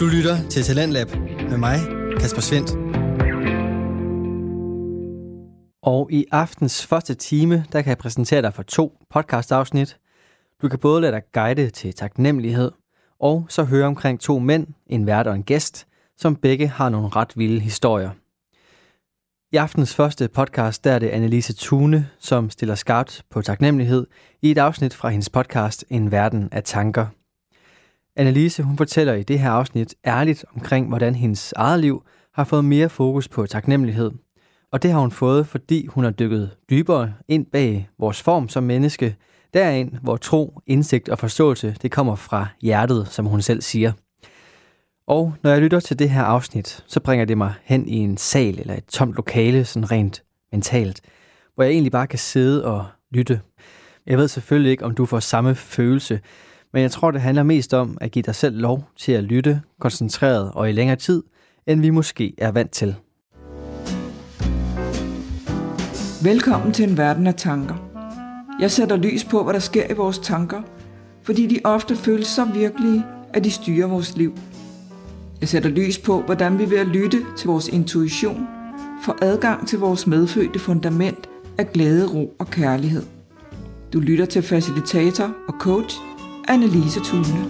Du lytter til Talentlab med mig, Kasper Svendt. Og i aftens første time, der kan jeg præsentere dig for to podcast-afsnit. Du kan både lade dig guide til taknemmelighed, og så høre omkring to mænd, en vært og en gæst, som begge har nogle ret vilde historier. I aftens første podcast, der er det Annelise Tune, som stiller skarpt på taknemmelighed i et afsnit fra hendes podcast En Verden af Tanker – Annelise hun fortæller i det her afsnit ærligt omkring, hvordan hendes eget liv har fået mere fokus på taknemmelighed. Og det har hun fået, fordi hun har dykket dybere ind bag vores form som menneske, derind hvor tro, indsigt og forståelse det kommer fra hjertet, som hun selv siger. Og når jeg lytter til det her afsnit, så bringer det mig hen i en sal eller et tomt lokale, sådan rent mentalt, hvor jeg egentlig bare kan sidde og lytte. Jeg ved selvfølgelig ikke, om du får samme følelse, men jeg tror, det handler mest om at give dig selv lov til at lytte koncentreret og i længere tid, end vi måske er vant til. Velkommen til en verden af tanker. Jeg sætter lys på, hvad der sker i vores tanker, fordi de ofte føles så virkelige, at de styrer vores liv. Jeg sætter lys på, hvordan vi ved at lytte til vores intuition får adgang til vores medfødte fundament af glæde, ro og kærlighed. Du lytter til facilitator og coach Annelise Thune.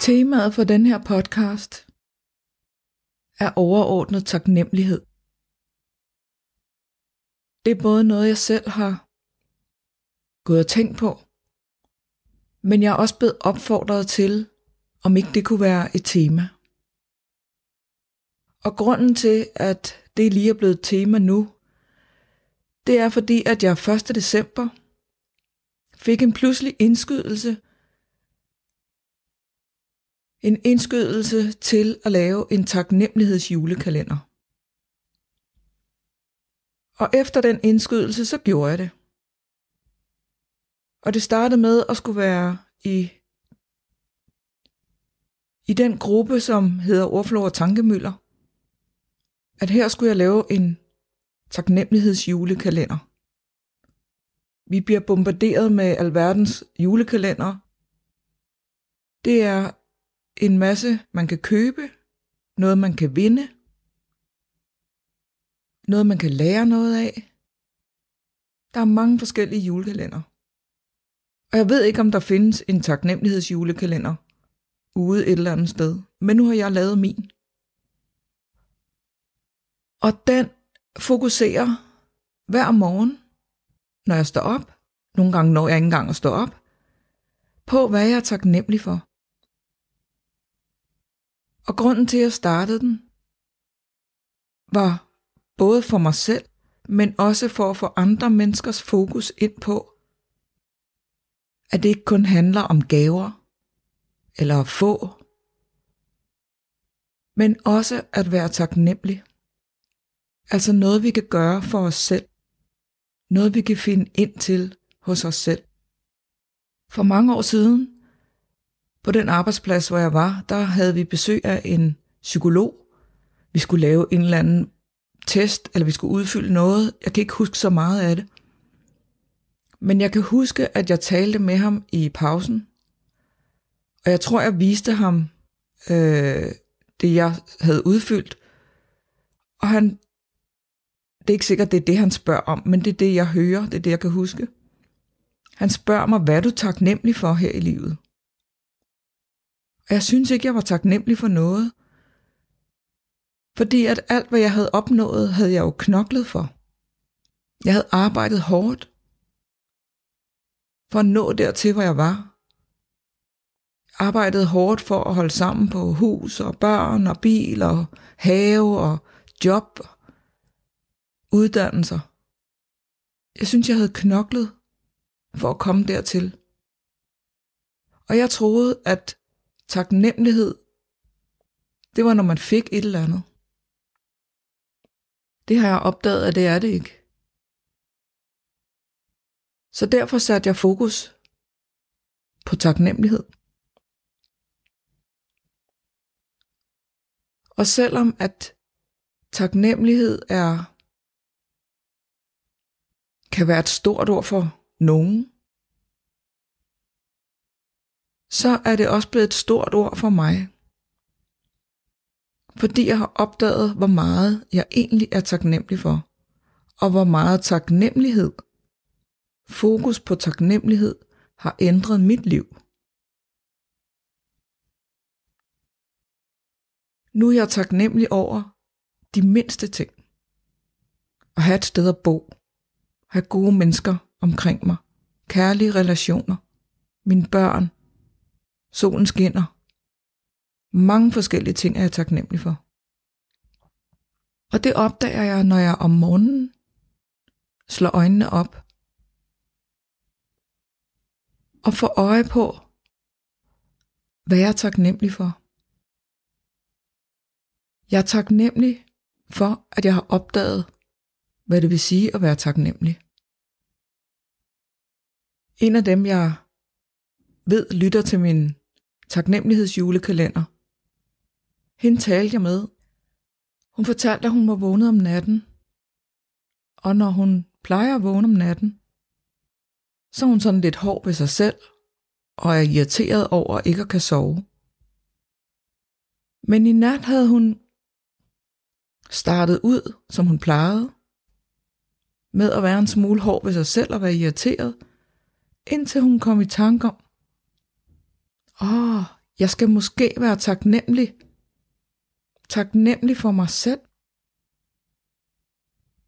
Temaet for den her podcast er overordnet taknemmelighed. Det er både noget, jeg selv har gået og tænkt på, men jeg er også blevet opfordret til, om ikke det kunne være et tema. Og grunden til, at det lige er blevet et tema nu, det er fordi, at jeg 1. december fik en pludselig indskydelse. En indskydelse til at lave en taknemmelighedsjulekalender. Og efter den indskydelse, så gjorde jeg det. Og det startede med at skulle være i, i den gruppe, som hedder Ordflor og Tankemøller. At her skulle jeg lave en taknemmelighedsjulekalender. Vi bliver bombarderet med alverdens julekalender. Det er en masse, man kan købe, noget man kan vinde, noget man kan lære noget af. Der er mange forskellige julekalender. Og jeg ved ikke, om der findes en taknemmelighedsjulekalender ude et eller andet sted, men nu har jeg lavet min. Og den fokuserer hver morgen når jeg står op, nogle gange når jeg ikke engang at stå op, på hvad jeg er taknemmelig for. Og grunden til, at jeg startede den, var både for mig selv, men også for at få andre menneskers fokus ind på, at det ikke kun handler om gaver eller at få, men også at være taknemmelig. Altså noget, vi kan gøre for os selv, noget vi kan finde ind til hos os selv. For mange år siden, på den arbejdsplads, hvor jeg var, der havde vi besøg af en psykolog. Vi skulle lave en eller anden test, eller vi skulle udfylde noget. Jeg kan ikke huske så meget af det. Men jeg kan huske, at jeg talte med ham i pausen. Og jeg tror, jeg viste ham øh, det, jeg havde udfyldt. Og han det er ikke sikkert, det er det, han spørger om, men det er det, jeg hører, det er det, jeg kan huske. Han spørger mig, hvad er du taknemmelig for her i livet? Og jeg synes ikke, jeg var taknemmelig for noget. Fordi at alt, hvad jeg havde opnået, havde jeg jo knoklet for. Jeg havde arbejdet hårdt for at nå dertil, hvor jeg var. Jeg arbejdede hårdt for at holde sammen på hus og børn og bil og have og job uddannelser. Jeg synes, jeg havde knoklet for at komme dertil. Og jeg troede, at taknemmelighed, det var, når man fik et eller andet. Det har jeg opdaget, at det er det ikke. Så derfor satte jeg fokus på taknemmelighed. Og selvom at taknemmelighed er kan være et stort ord for nogen, så er det også blevet et stort ord for mig. Fordi jeg har opdaget, hvor meget jeg egentlig er taknemmelig for, og hvor meget taknemmelighed, fokus på taknemmelighed, har ændret mit liv. Nu er jeg taknemmelig over de mindste ting. At have et sted at bo. Have gode mennesker omkring mig. Kærlige relationer. Mine børn. Solen skinner. Mange forskellige ting er jeg taknemmelig for. Og det opdager jeg, når jeg om morgenen slår øjnene op og får øje på, hvad jeg er taknemmelig for. Jeg er taknemmelig for, at jeg har opdaget, hvad det vil sige at være taknemmelig. En af dem, jeg ved lytter til min taknemmelighedsjulekalender, hende talte jeg med. Hun fortalte, at hun var vågnet om natten, og når hun plejer at vågne om natten, så er hun sådan lidt hård ved sig selv, og er irriteret over ikke at kan sove. Men i nat havde hun startet ud, som hun plejede, med at være en smule hård ved sig selv og være irriteret, indtil hun kom i tanke om, åh, oh, jeg skal måske være taknemmelig. Taknemmelig for mig selv.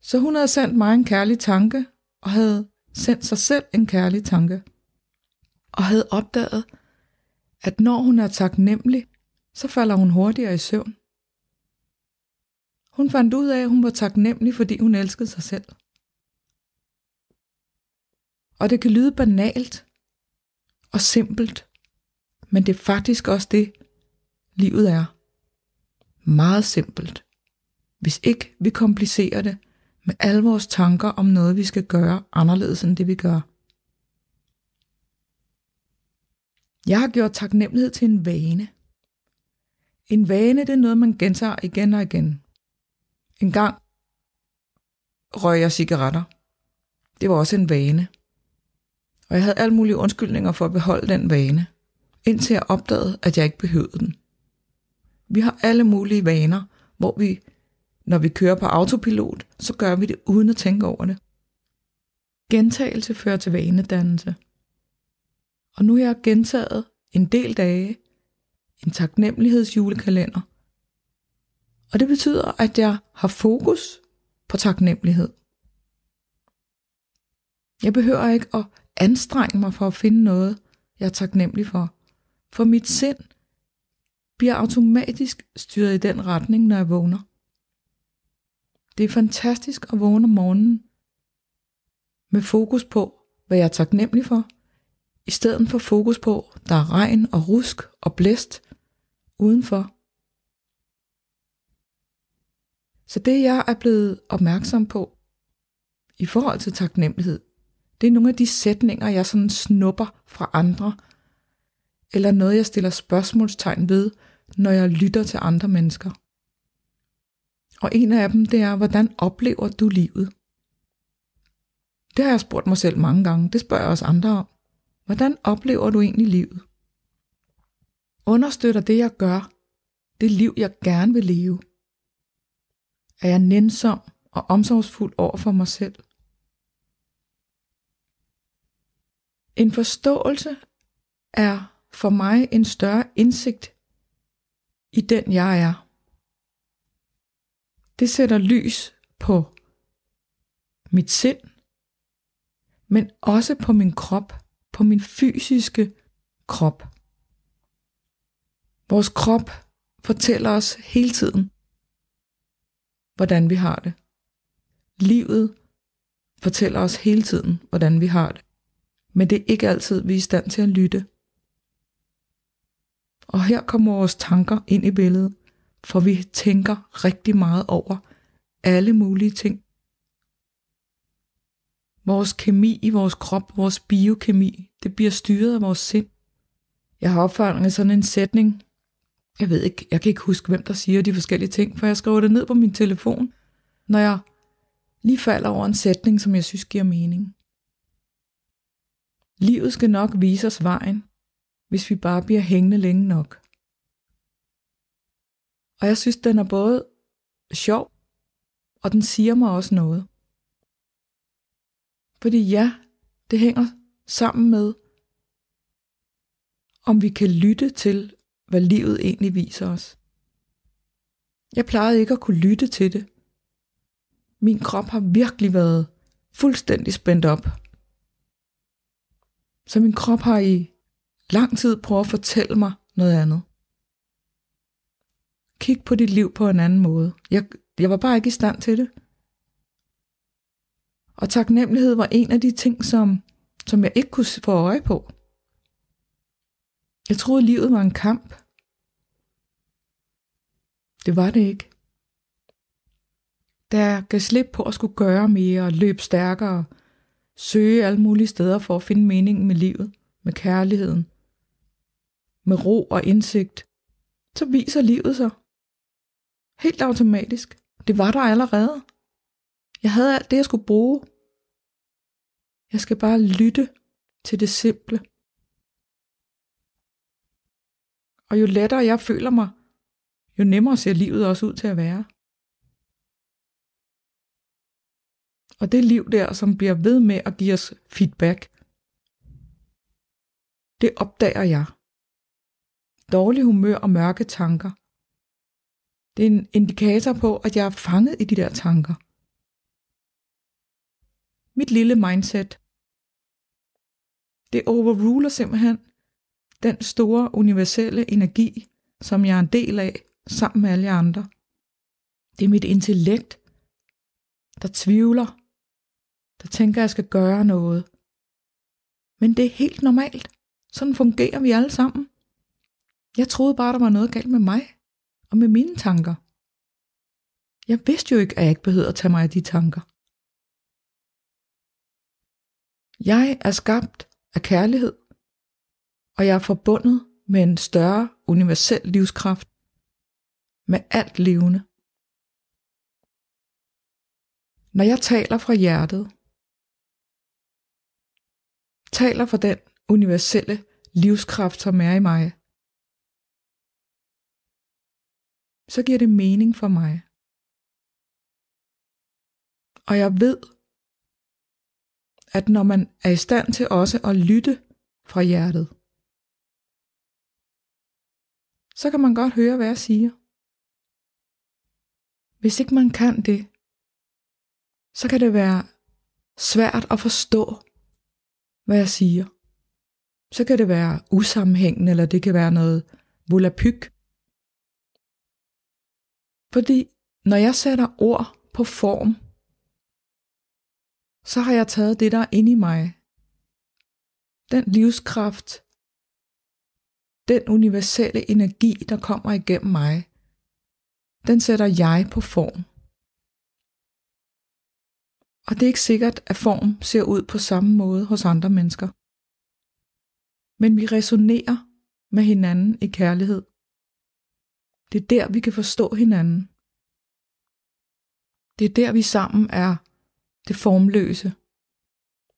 Så hun havde sendt mig en kærlig tanke, og havde sendt sig selv en kærlig tanke. Og havde opdaget, at når hun er taknemmelig, så falder hun hurtigere i søvn. Hun fandt ud af, at hun var taknemmelig, fordi hun elskede sig selv. Og det kan lyde banalt og simpelt, men det er faktisk også det, livet er. Meget simpelt. Hvis ikke vi komplicerer det med alle vores tanker om noget, vi skal gøre anderledes end det, vi gør. Jeg har gjort taknemmelighed til en vane. En vane, det er noget, man gentager igen og igen. En gang røg jeg cigaretter. Det var også en vane. Og jeg havde alle mulige undskyldninger for at beholde den vane, indtil jeg opdagede, at jeg ikke behøvede den. Vi har alle mulige vaner, hvor vi, når vi kører på autopilot, så gør vi det uden at tænke over det. Gentagelse fører til vanedannelse. Og nu har jeg gentaget en del dage en taknemmelighedsjulekalender, og det betyder, at jeg har fokus på taknemmelighed. Jeg behøver ikke at anstrenge mig for at finde noget, jeg er taknemmelig for. For mit sind bliver automatisk styret i den retning, når jeg vågner. Det er fantastisk at vågne om morgenen med fokus på, hvad jeg er taknemmelig for, i stedet for fokus på, der er regn og rusk og blæst udenfor. Så det jeg er blevet opmærksom på i forhold til taknemmelighed, det er nogle af de sætninger, jeg sådan snupper fra andre, eller noget, jeg stiller spørgsmålstegn ved, når jeg lytter til andre mennesker. Og en af dem, det er, hvordan oplever du livet? Det har jeg spurgt mig selv mange gange, det spørger jeg også andre om. Hvordan oplever du egentlig livet? Understøtter det, jeg gør, det liv, jeg gerne vil leve? Er jeg nænsom og omsorgsfuld over for mig selv? En forståelse er for mig en større indsigt i den jeg er. Det sætter lys på mit sind, men også på min krop, på min fysiske krop. Vores krop fortæller os hele tiden, hvordan vi har det. Livet fortæller os hele tiden, hvordan vi har det. Men det er ikke altid, vi er i stand til at lytte. Og her kommer vores tanker ind i billedet, for vi tænker rigtig meget over alle mulige ting. Vores kemi i vores krop, vores biokemi, det bliver styret af vores sind. Jeg har opfanget sådan en sætning, jeg ved ikke, jeg kan ikke huske, hvem der siger de forskellige ting, for jeg skriver det ned på min telefon, når jeg lige falder over en sætning, som jeg synes giver mening. Livet skal nok vise os vejen. hvis vi bare bliver hængende længe nok. Og jeg synes, den er både sjov, og den siger mig også noget. Fordi ja, det hænger sammen med, om vi kan lytte til, hvad livet egentlig viser os. Jeg plejede ikke at kunne lytte til det. Min krop har virkelig været fuldstændig spændt op. Så min krop har i lang tid prøvet at fortælle mig noget andet. Kig på dit liv på en anden måde. Jeg, jeg var bare ikke i stand til det. Og taknemmelighed var en af de ting, som, som jeg ikke kunne få øje på. Jeg troede, livet var en kamp. Det var det ikke. Da jeg gav slip på at skulle gøre mere og løbe stærkere, søge alle mulige steder for at finde meningen med livet, med kærligheden, med ro og indsigt, så viser livet sig. Helt automatisk. Det var der allerede. Jeg havde alt det, jeg skulle bruge. Jeg skal bare lytte til det simple. Og jo lettere jeg føler mig, jo nemmere ser livet også ud til at være. Og det liv der, som bliver ved med at give os feedback, det opdager jeg. Dårlig humør og mørke tanker. Det er en indikator på, at jeg er fanget i de der tanker. Mit lille mindset, det overruler simpelthen den store universelle energi, som jeg er en del af, sammen med alle andre. Det er mit intellekt, der tvivler, der tænker, at jeg skal gøre noget. Men det er helt normalt. Sådan fungerer vi alle sammen. Jeg troede bare, der var noget galt med mig og med mine tanker. Jeg vidste jo ikke, at jeg ikke behøvede at tage mig af de tanker. Jeg er skabt af kærlighed, og jeg er forbundet med en større universel livskraft, med alt levende. Når jeg taler fra hjertet, taler for den universelle livskraft, som er i mig, så giver det mening for mig. Og jeg ved, at når man er i stand til også at lytte fra hjertet, så kan man godt høre, hvad jeg siger. Hvis ikke man kan det, så kan det være svært at forstå, hvad jeg siger. Så kan det være usammenhængende, eller det kan være noget volapyk. Fordi når jeg sætter ord på form, så har jeg taget det, der er inde i mig. Den livskraft, den universelle energi, der kommer igennem mig, den sætter jeg på form. Og det er ikke sikkert, at form ser ud på samme måde hos andre mennesker. Men vi resonerer med hinanden i kærlighed. Det er der, vi kan forstå hinanden. Det er der, vi sammen er det formløse.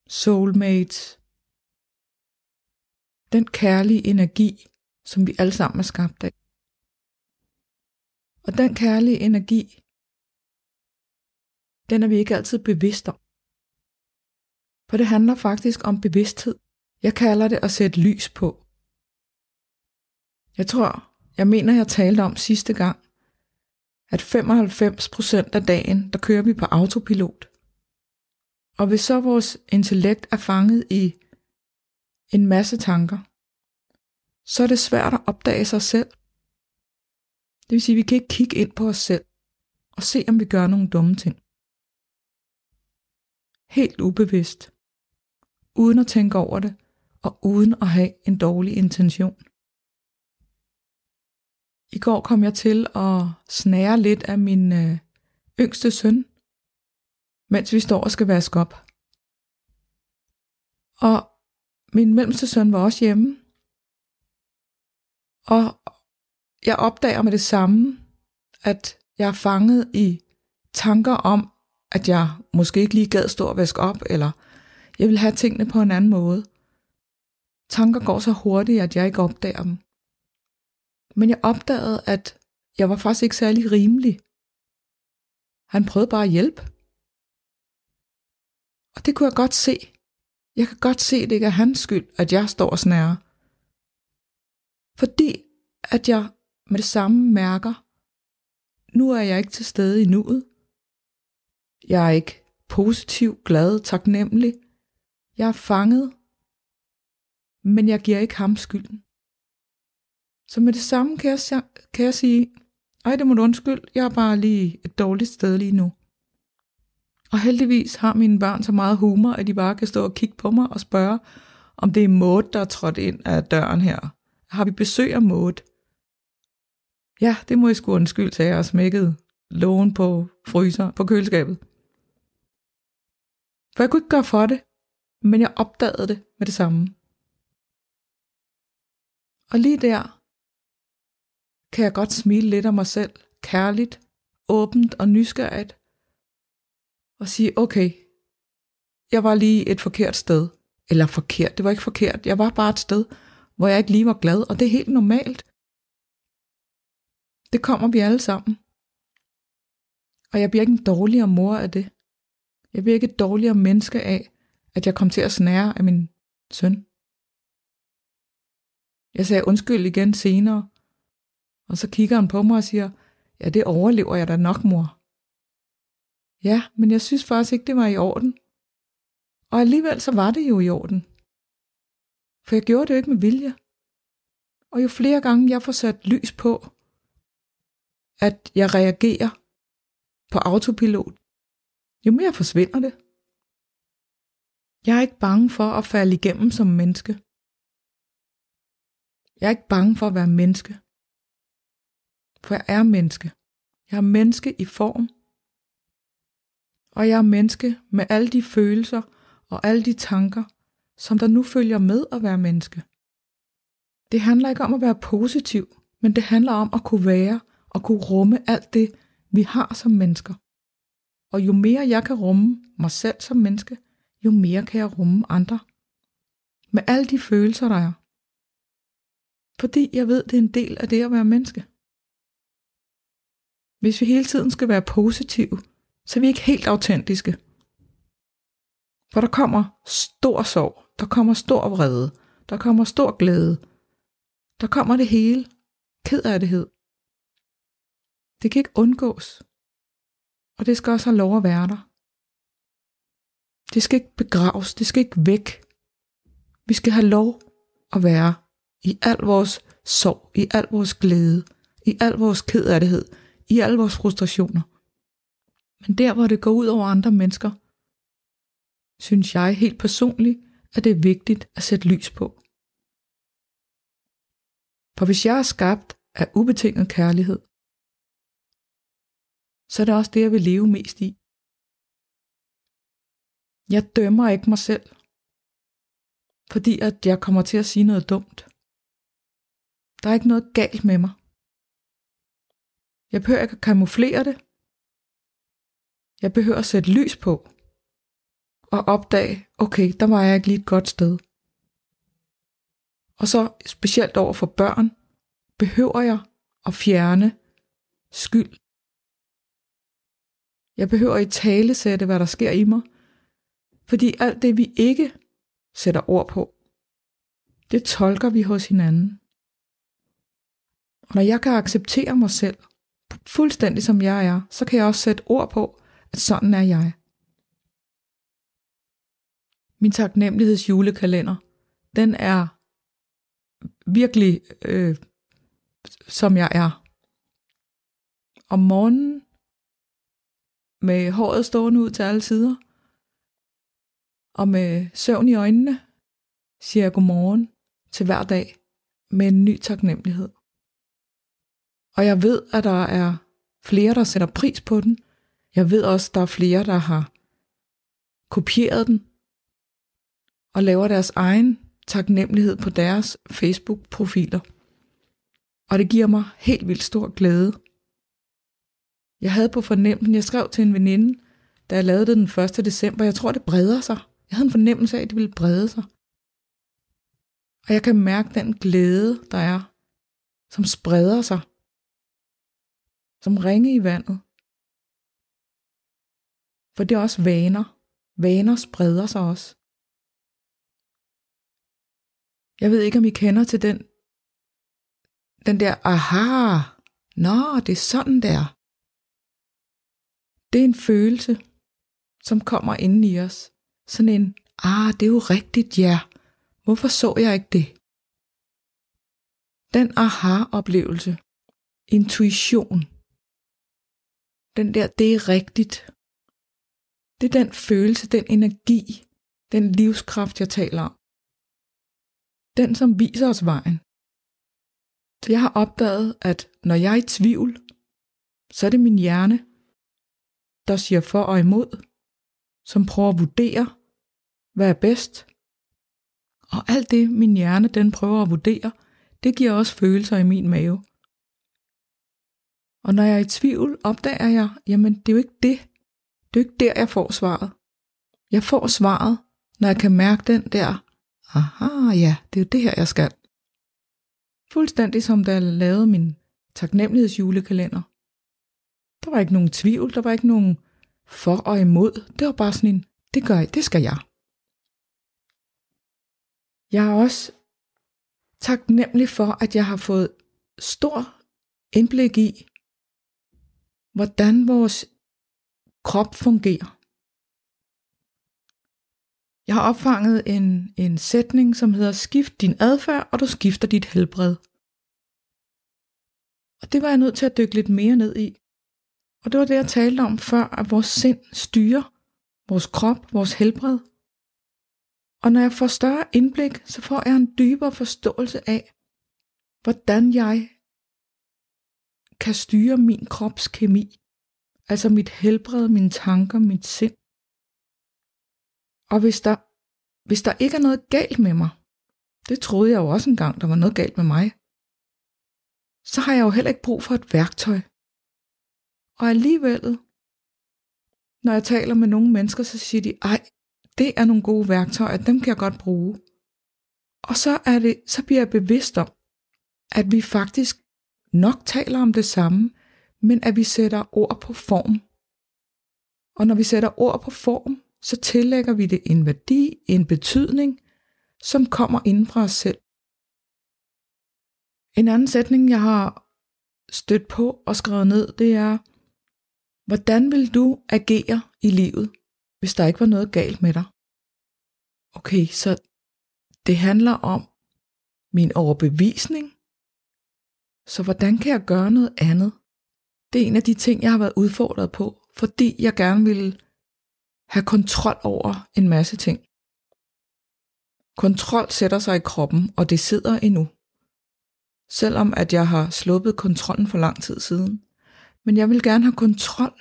Soulmates. Den kærlige energi, som vi alle sammen er skabt af. Og den kærlige energi, den er vi ikke altid bevidst om. For det handler faktisk om bevidsthed. Jeg kalder det at sætte lys på. Jeg tror, jeg mener, jeg talte om sidste gang, at 95% af dagen, der kører vi på autopilot. Og hvis så vores intellekt er fanget i en masse tanker, så er det svært at opdage sig selv. Det vil sige, at vi kan ikke kigge ind på os selv og se, om vi gør nogle dumme ting. Helt ubevidst. Uden at tænke over det, og uden at have en dårlig intention. I går kom jeg til at snære lidt af min øh, yngste søn, mens vi står og skal vaske op. Og min mellemste søn var også hjemme. Og jeg opdager med det samme, at jeg er fanget i tanker om, at jeg måske ikke lige gad stå og vaske op, eller jeg vil have tingene på en anden måde. tanker går så hurtigt, at jeg ikke opdager dem. Men jeg opdagede, at jeg var faktisk ikke særlig rimelig. Han prøvede bare at hjælpe. Og det kunne jeg godt se. Jeg kan godt se, at det ikke er hans skyld, at jeg står og snærer. Fordi at jeg med det samme mærker, nu er jeg ikke til stede i nuet. Jeg er ikke positiv, glad, taknemmelig. Jeg er fanget, men jeg giver ikke ham skylden. Så med det samme kan jeg, kan jeg sige, ej, det må du undskylde, jeg er bare lige et dårligt sted lige nu. Og heldigvis har mine børn så meget humor, at de bare kan stå og kigge på mig og spørge, om det er Maud, der er trådt ind af døren her. Har vi besøg af Maud? Ja, det må jeg sgu undskylde, sagde jeg og smækkede lågen på fryser på køleskabet. For jeg kunne ikke gøre for det, men jeg opdagede det med det samme. Og lige der kan jeg godt smile lidt af mig selv, kærligt, åbent og nysgerrigt, og sige, okay, jeg var lige et forkert sted. Eller forkert, det var ikke forkert, jeg var bare et sted, hvor jeg ikke lige var glad, og det er helt normalt. Det kommer vi alle sammen. Og jeg bliver ikke en dårligere mor af det. Jeg bliver ikke et dårligere menneske af, at jeg kom til at snære af min søn. Jeg sagde undskyld igen senere, og så kigger han på mig og siger, ja, det overlever jeg da nok, mor. Ja, men jeg synes faktisk ikke, det var i orden. Og alligevel så var det jo i orden. For jeg gjorde det jo ikke med vilje. Og jo flere gange jeg får sat lys på, at jeg reagerer på autopilot, jo mere forsvinder det. Jeg er ikke bange for at falde igennem som menneske. Jeg er ikke bange for at være menneske. For jeg er menneske. Jeg er menneske i form. Og jeg er menneske med alle de følelser og alle de tanker, som der nu følger med at være menneske. Det handler ikke om at være positiv, men det handler om at kunne være og kunne rumme alt det, vi har som mennesker. Og jo mere jeg kan rumme mig selv som menneske, jo mere kan jeg rumme andre. Med alle de følelser, der er. Fordi jeg ved, det er en del af det at være menneske. Hvis vi hele tiden skal være positive, så er vi ikke helt autentiske. For der kommer stor sorg, der kommer stor vrede, der kommer stor glæde, der kommer det hele, kedsomhed. Det kan ikke undgås, og det skal også have lov at være der. Det skal ikke begraves, det skal ikke væk. Vi skal have lov at være i al vores sorg, i al vores glæde, i al vores kederlighed, i al vores frustrationer. Men der, hvor det går ud over andre mennesker, synes jeg helt personligt, at det er vigtigt at sætte lys på. For hvis jeg er skabt af ubetinget kærlighed, så er det også det, jeg vil leve mest i. Jeg dømmer ikke mig selv, fordi at jeg kommer til at sige noget dumt. Der er ikke noget galt med mig. Jeg behøver ikke at kamuflere det. Jeg behøver at sætte lys på og opdage, okay, der var jeg ikke lige et godt sted. Og så specielt over for børn, behøver jeg at fjerne skyld. Jeg behøver i tale sætte, hvad der sker i mig, fordi alt det, vi ikke sætter ord på, det tolker vi hos hinanden. Og når jeg kan acceptere mig selv, fuldstændig som jeg er, så kan jeg også sætte ord på, at sådan er jeg. Min taknemmeligheds julekalender, den er virkelig, øh, som jeg er. Om morgenen, med håret stående ud til alle sider, og med søvn i øjnene, siger jeg godmorgen til hver dag med en ny taknemmelighed. Og jeg ved, at der er flere, der sætter pris på den. Jeg ved også, at der er flere, der har kopieret den og laver deres egen taknemmelighed på deres Facebook-profiler. Og det giver mig helt vildt stor glæde. Jeg havde på fornemmelsen, jeg skrev til en veninde, da jeg lavede det den 1. december, jeg tror, det breder sig. Jeg havde en fornemmelse af, at det ville brede sig. Og jeg kan mærke den glæde, der er, som spreder sig. Som ringe i vandet. For det er også vaner. Vaner spreder sig også. Jeg ved ikke, om I kender til den, den der, aha, nå, det er sådan der. Det er en følelse, som kommer ind i os. Sådan en, ah, det er jo rigtigt, ja. Hvorfor så jeg ikke det? Den aha-oplevelse, intuition, den der, det er rigtigt. Det er den følelse, den energi, den livskraft, jeg taler om. Den, som viser os vejen. Så jeg har opdaget, at når jeg er i tvivl, så er det min hjerne, der siger for og imod, som prøver at vurdere, hvad er bedst. Og alt det, min hjerne den prøver at vurdere, det giver også følelser i min mave. Og når jeg er i tvivl, opdager jeg, jamen det er jo ikke det. Det er jo ikke der, jeg får svaret. Jeg får svaret, når jeg kan mærke den der, aha, ja, det er jo det her, jeg skal. Fuldstændig som da jeg lavede min taknemmelighedsjulekalender. Var ikke nogen tvivl, der var ikke nogen for og imod. Det var bare sådan en, det gør jeg, det skal jeg. Jeg er også taknemmelig for, at jeg har fået stor indblik i, hvordan vores krop fungerer. Jeg har opfanget en, en sætning, som hedder, skift din adfærd, og du skifter dit helbred. Og det var jeg nødt til at dykke lidt mere ned i. Og det var det, jeg talte om før, at vores sind styrer vores krop, vores helbred. Og når jeg får større indblik, så får jeg en dybere forståelse af, hvordan jeg kan styre min krops kemi. Altså mit helbred, mine tanker, mit sind. Og hvis der, hvis der ikke er noget galt med mig, det troede jeg jo også engang, der var noget galt med mig, så har jeg jo heller ikke brug for et værktøj. Og alligevel, når jeg taler med nogle mennesker, så siger de, ej, det er nogle gode værktøjer, dem kan jeg godt bruge. Og så, er det, så bliver jeg bevidst om, at vi faktisk nok taler om det samme, men at vi sætter ord på form. Og når vi sætter ord på form, så tillægger vi det en værdi, en betydning, som kommer inden fra os selv. En anden sætning, jeg har stødt på og skrevet ned, det er, hvordan vil du agere i livet, hvis der ikke var noget galt med dig? Okay, så det handler om min overbevisning. Så hvordan kan jeg gøre noget andet? Det er en af de ting, jeg har været udfordret på, fordi jeg gerne ville have kontrol over en masse ting. Kontrol sætter sig i kroppen, og det sidder endnu. Selvom at jeg har sluppet kontrollen for lang tid siden. Men jeg vil gerne have kontrol.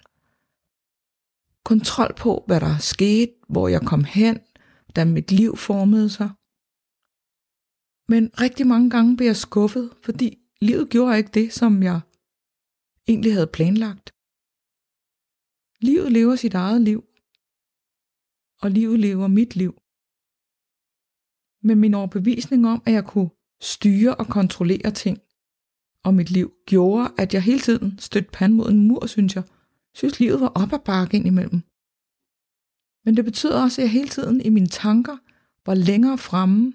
Kontrol på, hvad der er sket, hvor jeg kom hen, hvordan mit liv formede sig. Men rigtig mange gange blev jeg skuffet, fordi livet gjorde ikke det, som jeg egentlig havde planlagt. Livet lever sit eget liv, og livet lever mit liv. Men min overbevisning om, at jeg kunne styre og kontrollere ting og mit liv, gjorde, at jeg hele tiden stødte panden mod en mur, synes jeg. Synes, livet var op ad bakke ind imellem. Men det betyder også, at jeg hele tiden i mine tanker var længere fremme.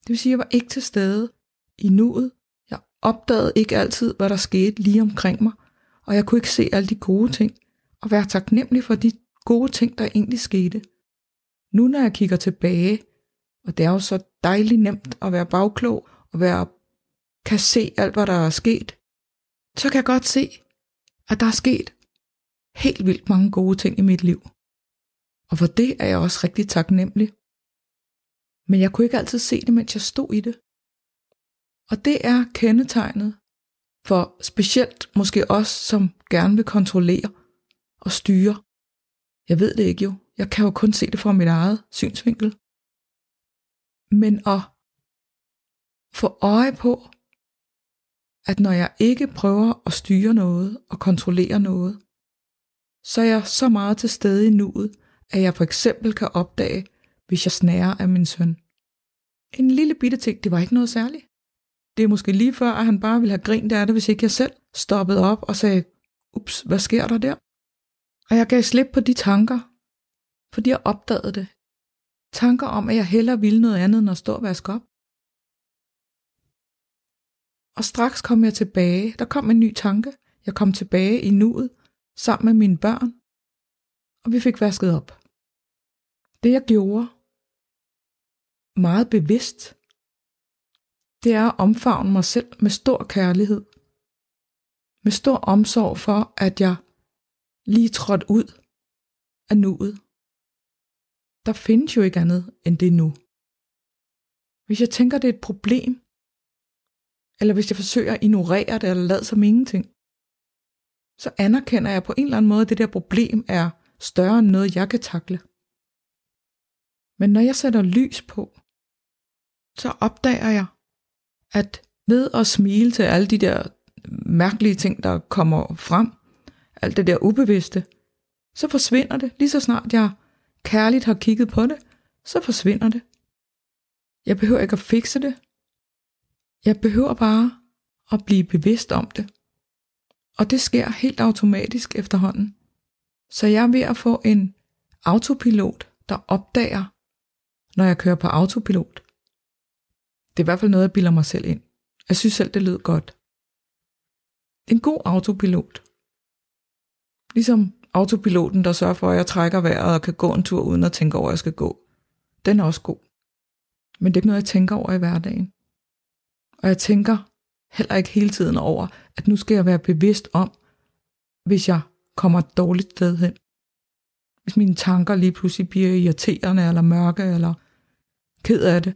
Det vil sige, at jeg var ikke til stede i nuet. Jeg opdagede ikke altid, hvad der skete lige omkring mig, og jeg kunne ikke se alle de gode ting, og være taknemmelig for de gode ting, der egentlig skete. Nu når jeg kigger tilbage, og det er jo så dejligt nemt at være bagklog, og være, kan se alt, hvad der er sket, så kan jeg godt se, at der er sket helt vildt mange gode ting i mit liv. Og for det er jeg også rigtig taknemmelig. Men jeg kunne ikke altid se det, mens jeg stod i det. Og det er kendetegnet for specielt måske os, som gerne vil kontrollere og styre. Jeg ved det ikke jo. Jeg kan jo kun se det fra mit eget synsvinkel. Men at få øje på, at når jeg ikke prøver at styre noget og kontrollere noget, så er jeg så meget til stede i nuet, at jeg for eksempel kan opdage, hvis jeg snærer af min søn. en lille bitte ting. Det var ikke noget særligt. Det er måske lige før, at han bare ville have grint af det, hvis ikke jeg selv stoppede op og sagde, ups, hvad sker der der? Og jeg gav slip på de tanker, fordi jeg opdagede det. Tanker om, at jeg hellere ville noget andet end at stå og vaske op. Og straks kom jeg tilbage. Der kom en ny tanke. Jeg kom tilbage i nuet sammen med mine børn, og vi fik vasket op. Det jeg gjorde, meget bevidst, det er at omfavne mig selv med stor kærlighed. Med stor omsorg for, at jeg lige trådte ud af nuet. Der findes jo ikke andet end det nu. Hvis jeg tænker, det er et problem, eller hvis jeg forsøger at ignorere det eller lade som ingenting, så anerkender jeg på en eller anden måde, at det der problem er større end noget, jeg kan takle. Men når jeg sætter lys på, så opdager jeg, at ved at smile til alle de der mærkelige ting, der kommer frem, alt det der ubevidste, så forsvinder det. Lige så snart jeg kærligt har kigget på det, så forsvinder det. Jeg behøver ikke at fikse det. Jeg behøver bare at blive bevidst om det. Og det sker helt automatisk efterhånden. Så jeg er ved at få en autopilot, der opdager, når jeg kører på autopilot. Det er i hvert fald noget, jeg bilder mig selv ind. Jeg synes selv, det lød godt. En god autopilot. Ligesom autopiloten, der sørger for, at jeg trækker vejret og kan gå en tur uden at tænke over, at jeg skal gå. Den er også god. Men det er ikke noget, jeg tænker over i hverdagen. Og jeg tænker heller ikke hele tiden over, at nu skal jeg være bevidst om, hvis jeg kommer et dårligt sted hen. Hvis mine tanker lige pludselig bliver irriterende, eller mørke, eller ked af det.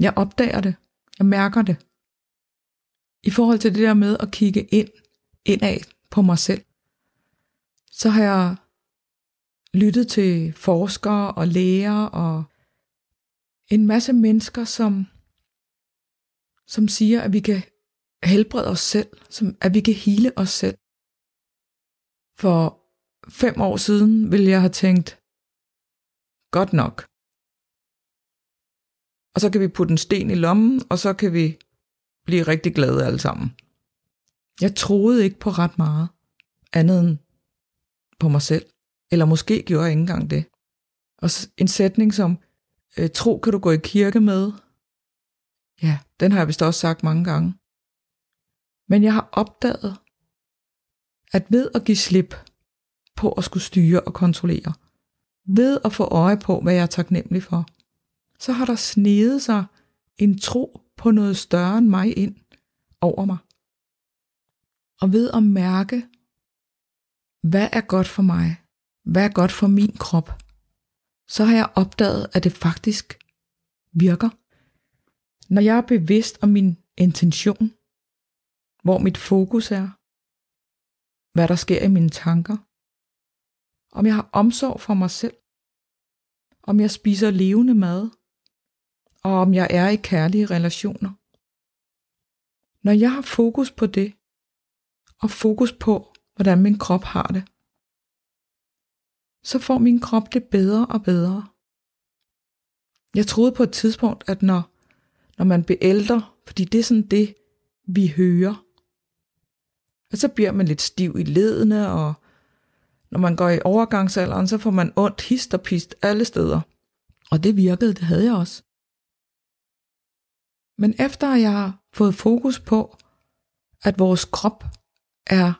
Jeg opdager det. Jeg mærker det. I forhold til det der med at kigge ind, indad på mig selv, så har jeg lyttet til forskere og læger og en masse mennesker, som, som siger, at vi kan helbrede os selv, som, at vi kan hele os selv. For fem år siden ville jeg have tænkt, godt nok. Og så kan vi putte en sten i lommen, og så kan vi blive rigtig glade alle sammen. Jeg troede ikke på ret meget, andet end på mig selv. Eller måske gjorde jeg ikke engang det. Og en sætning som, øh, tro kan du gå i kirke med. Ja, den har jeg vist også sagt mange gange. Men jeg har opdaget, at ved at give slip på at skulle styre og kontrollere, ved at få øje på, hvad jeg er taknemmelig for, så har der snedet sig en tro på noget større end mig ind over mig. Og ved at mærke, hvad er godt for mig, hvad er godt for min krop, så har jeg opdaget, at det faktisk virker. Når jeg er bevidst om min intention, hvor mit fokus er, hvad der sker i mine tanker, om jeg har omsorg for mig selv, om jeg spiser levende mad, og om jeg er i kærlige relationer. Når jeg har fokus på det, og fokus på, hvordan min krop har det, så får min krop det bedre og bedre. Jeg troede på et tidspunkt, at når, når man bliver ældre, fordi det er sådan det, vi hører, og så bliver man lidt stiv i ledene, og når man går i overgangsalderen, så får man ondt hist og pist alle steder. Og det virkede, det havde jeg også. Men efter jeg har fået fokus på, at vores krop er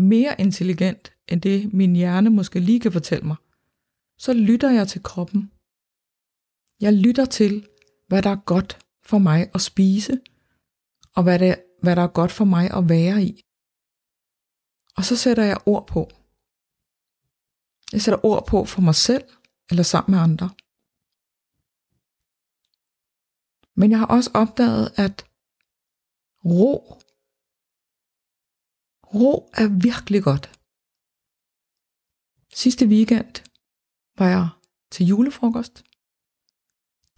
mere intelligent end det, min hjerne måske lige kan fortælle mig, så lytter jeg til kroppen. Jeg lytter til, hvad der er godt for mig at spise, og hvad, det, hvad der er godt for mig at være i. Og så sætter jeg ord på. Jeg sætter ord på for mig selv, eller sammen med andre. Men jeg har også opdaget, at ro, ro er virkelig godt. Sidste weekend var jeg til julefrokost.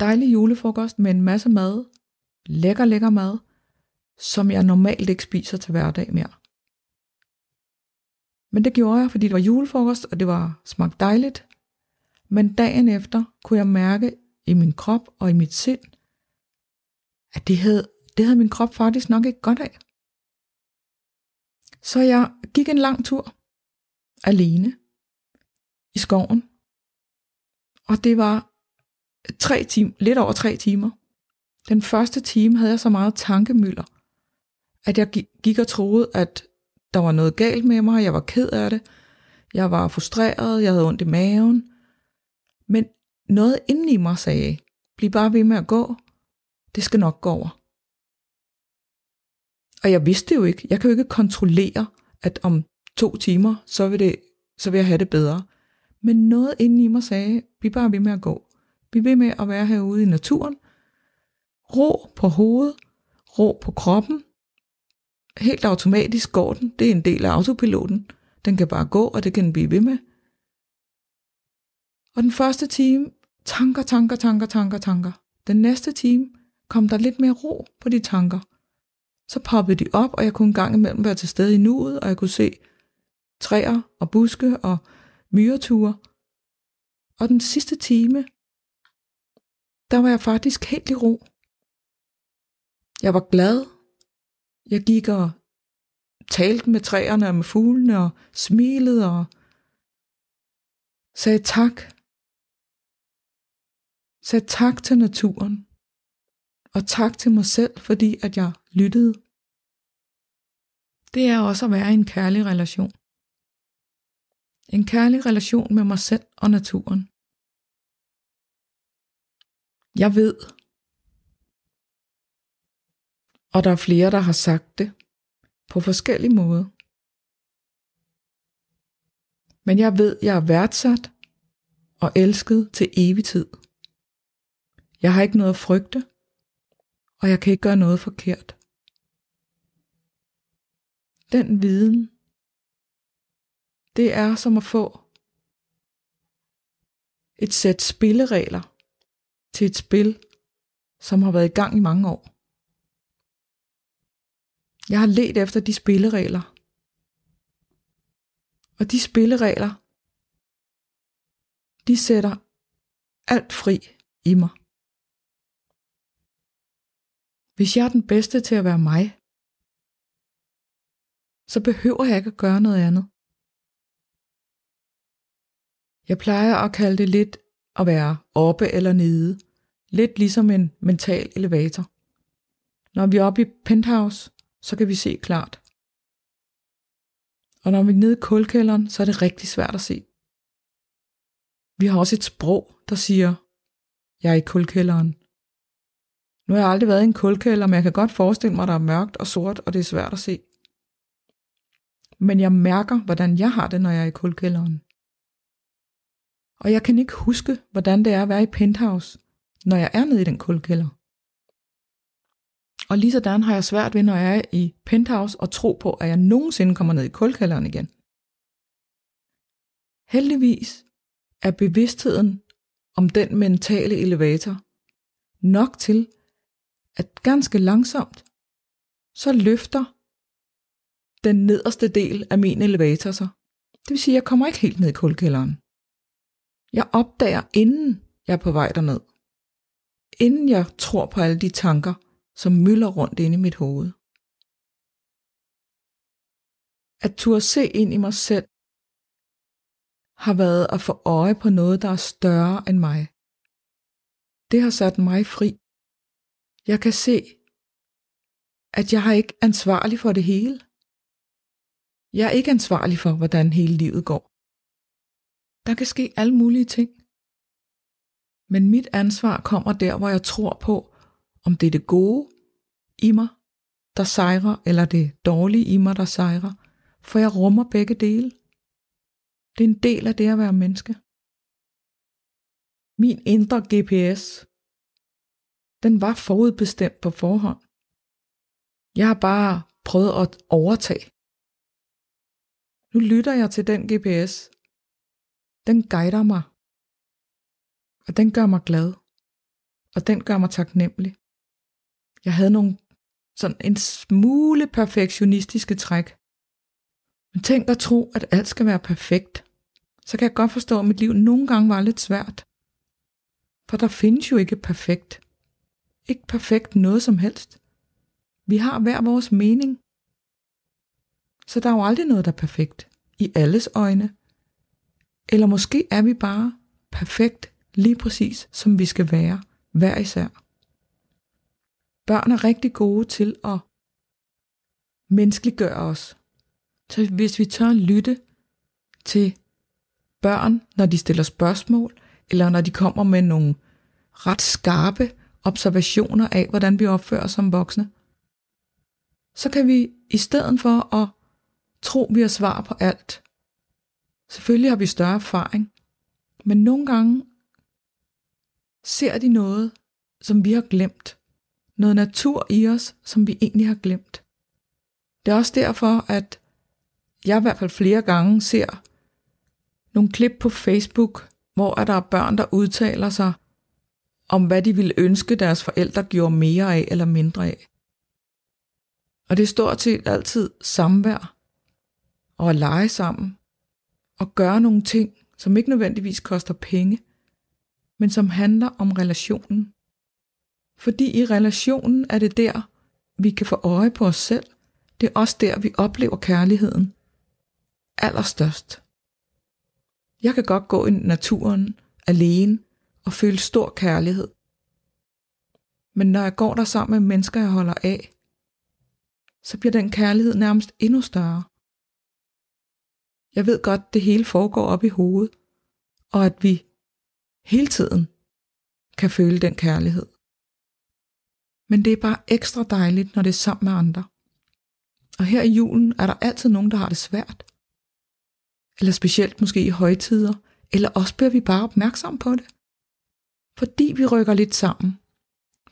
Dejlig julefrokost med en masse mad. Lækker, lækker mad, som jeg normalt ikke spiser til hverdag mere. Men det gjorde jeg, fordi det var julefrokost, og det var smagt dejligt. Men dagen efter kunne jeg mærke i min krop og i mit sind, at det havde, det havde min krop faktisk nok ikke godt af. Så jeg gik en lang tur alene i skoven. Og det var tre timer, lidt over tre timer. Den første time havde jeg så meget tankemøller, at jeg gik og troede, at der var noget galt med mig, jeg var ked af det, jeg var frustreret, jeg havde ondt i maven. Men noget inden i mig sagde, bliv bare ved med at gå, det skal nok gå over. Og jeg vidste jo ikke, jeg kan jo ikke kontrollere, at om to timer, så vil, det, så vil jeg have det bedre. Men noget inden i mig sagde, bliv bare ved med at gå. Bliv ved med at være herude i naturen. Ro på hovedet, ro på kroppen. Helt automatisk går den. Det er en del af autopiloten. Den kan bare gå, og det kan den blive ved med. Og den første time, tanker, tanker, tanker, tanker, tanker. Den næste time kom der lidt mere ro på de tanker. Så poppede de op, og jeg kunne en gang imellem være til stede i nuet, og jeg kunne se træer og buske og myreture. Og den sidste time, der var jeg faktisk helt i ro. Jeg var glad. Jeg gik og talte med træerne og med fuglene og smilede og sagde tak. Sagde tak til naturen. Og tak til mig selv, fordi at jeg lyttede. Det er også at være i en kærlig relation. En kærlig relation med mig selv og naturen. Jeg ved, og der er flere, der har sagt det på forskellige måder. Men jeg ved, jeg er værdsat og elsket til evig tid. Jeg har ikke noget at frygte, og jeg kan ikke gøre noget forkert. Den viden, det er som at få et sæt spilleregler til et spil, som har været i gang i mange år. Jeg har let efter de spilleregler. Og de spilleregler, de sætter alt fri i mig. Hvis jeg er den bedste til at være mig, så behøver jeg ikke at gøre noget andet. Jeg plejer at kalde det lidt at være oppe eller nede. Lidt ligesom en mental elevator. Når vi er oppe i penthouse, så kan vi se klart. Og når vi er nede i kulkælderen, så er det rigtig svært at se. Vi har også et sprog, der siger, jeg er i kulkælderen. Nu har jeg aldrig været i en kulkælder, men jeg kan godt forestille mig, at der er mørkt og sort, og det er svært at se. Men jeg mærker, hvordan jeg har det, når jeg er i kulkælderen. Og jeg kan ikke huske, hvordan det er at være i penthouse, når jeg er nede i den kulkælder. Og lige sådan har jeg svært ved, når jeg er i penthouse, og tro på, at jeg nogensinde kommer ned i kulkælderen igen. Heldigvis er bevidstheden om den mentale elevator nok til, at ganske langsomt, så løfter den nederste del af min elevator sig. Det vil sige, at jeg kommer ikke helt ned i kulkælderen. Jeg opdager, inden jeg er på vej derned. Inden jeg tror på alle de tanker, som mylder rundt inde i mit hoved. At turde se ind i mig selv, har været at få øje på noget, der er større end mig. Det har sat mig fri. Jeg kan se, at jeg er ikke ansvarlig for det hele. Jeg er ikke ansvarlig for, hvordan hele livet går. Der kan ske alle mulige ting. Men mit ansvar kommer der, hvor jeg tror på, om det er det gode i mig, der sejrer, eller det dårlige i mig, der sejrer. For jeg rummer begge dele. Det er en del af det at være menneske. Min indre GPS, den var forudbestemt på forhånd. Jeg har bare prøvet at overtage. Nu lytter jeg til den GPS. Den guider mig. Og den gør mig glad. Og den gør mig taknemmelig. Jeg havde nogle sådan en smule perfektionistiske træk. Men tænk at tro, at alt skal være perfekt. Så kan jeg godt forstå, at mit liv nogle gange var lidt svært. For der findes jo ikke perfekt. ikke perfekt noget som helst. Vi har hver vores mening. Så der er jo aldrig noget, der er perfekt i alles øjne. Eller måske er vi bare perfekt lige præcis, som vi skal være, hver især. Børn er rigtig gode til at menneskeliggøre os. Så hvis vi tør lytte til børn, når de stiller spørgsmål, eller når de kommer med nogle ret skarpe observationer af, hvordan vi opfører os som voksne, så kan vi i stedet for at tro, vi har svar på alt. Selvfølgelig har vi større erfaring, men nogle gange ser de noget, som vi har glemt. Noget natur i os, som vi egentlig har glemt. Det er også derfor, at jeg i hvert fald flere gange ser nogle klip på Facebook, hvor der er børn, der udtaler sig om, hvad de ville ønske, deres forældre gjorde mere af eller mindre af. Og det er stort set altid samvær og at lege sammen og gøre nogle ting, som ikke nødvendigvis koster penge, men som handler om relationen. Fordi i relationen er det der, vi kan få øje på os selv. Det er også der, vi oplever kærligheden allerstørst. Jeg kan godt gå i naturen alene og føle stor kærlighed. Men når jeg går der sammen med mennesker, jeg holder af, så bliver den kærlighed nærmest endnu større. Jeg ved godt, det hele foregår op i hovedet, og at vi hele tiden kan føle den kærlighed. Men det er bare ekstra dejligt, når det er sammen med andre. Og her i julen er der altid nogen, der har det svært. Eller specielt måske i højtider, eller også bliver vi bare opmærksom på det. Fordi vi rykker lidt sammen.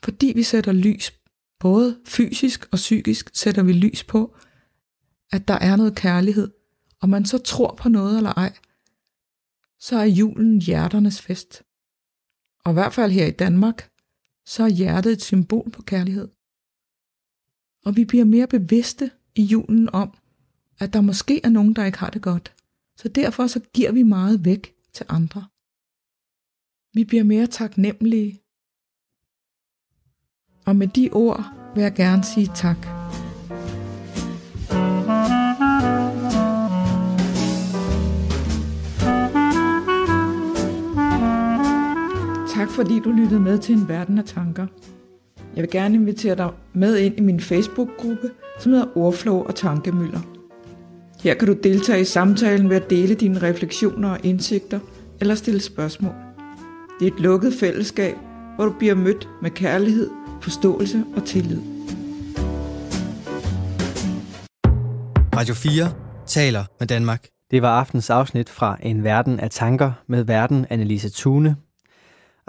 Fordi vi sætter lys, både fysisk og psykisk sætter vi lys på, at der er noget kærlighed, og man så tror på noget eller ej, så er julen hjerternes fest. Og i hvert fald her i Danmark, så er hjertet et symbol på kærlighed. Og vi bliver mere bevidste i julen om, at der måske er nogen, der ikke har det godt. Så derfor så giver vi meget væk til andre. Vi bliver mere taknemmelige. Og med de ord vil jeg gerne sige tak. Tak fordi du lyttede med til en verden af tanker. Jeg vil gerne invitere dig med ind i min Facebook-gruppe, som hedder Ordflow og Tankemøller. Her kan du deltage i samtalen ved at dele dine refleksioner og indsigter eller stille spørgsmål. Det er et lukket fællesskab, hvor du bliver mødt med kærlighed, forståelse og tillid. Radio 4 taler med Danmark. Det var aftens afsnit fra En Verden af Tanker med verden Annelise Thune.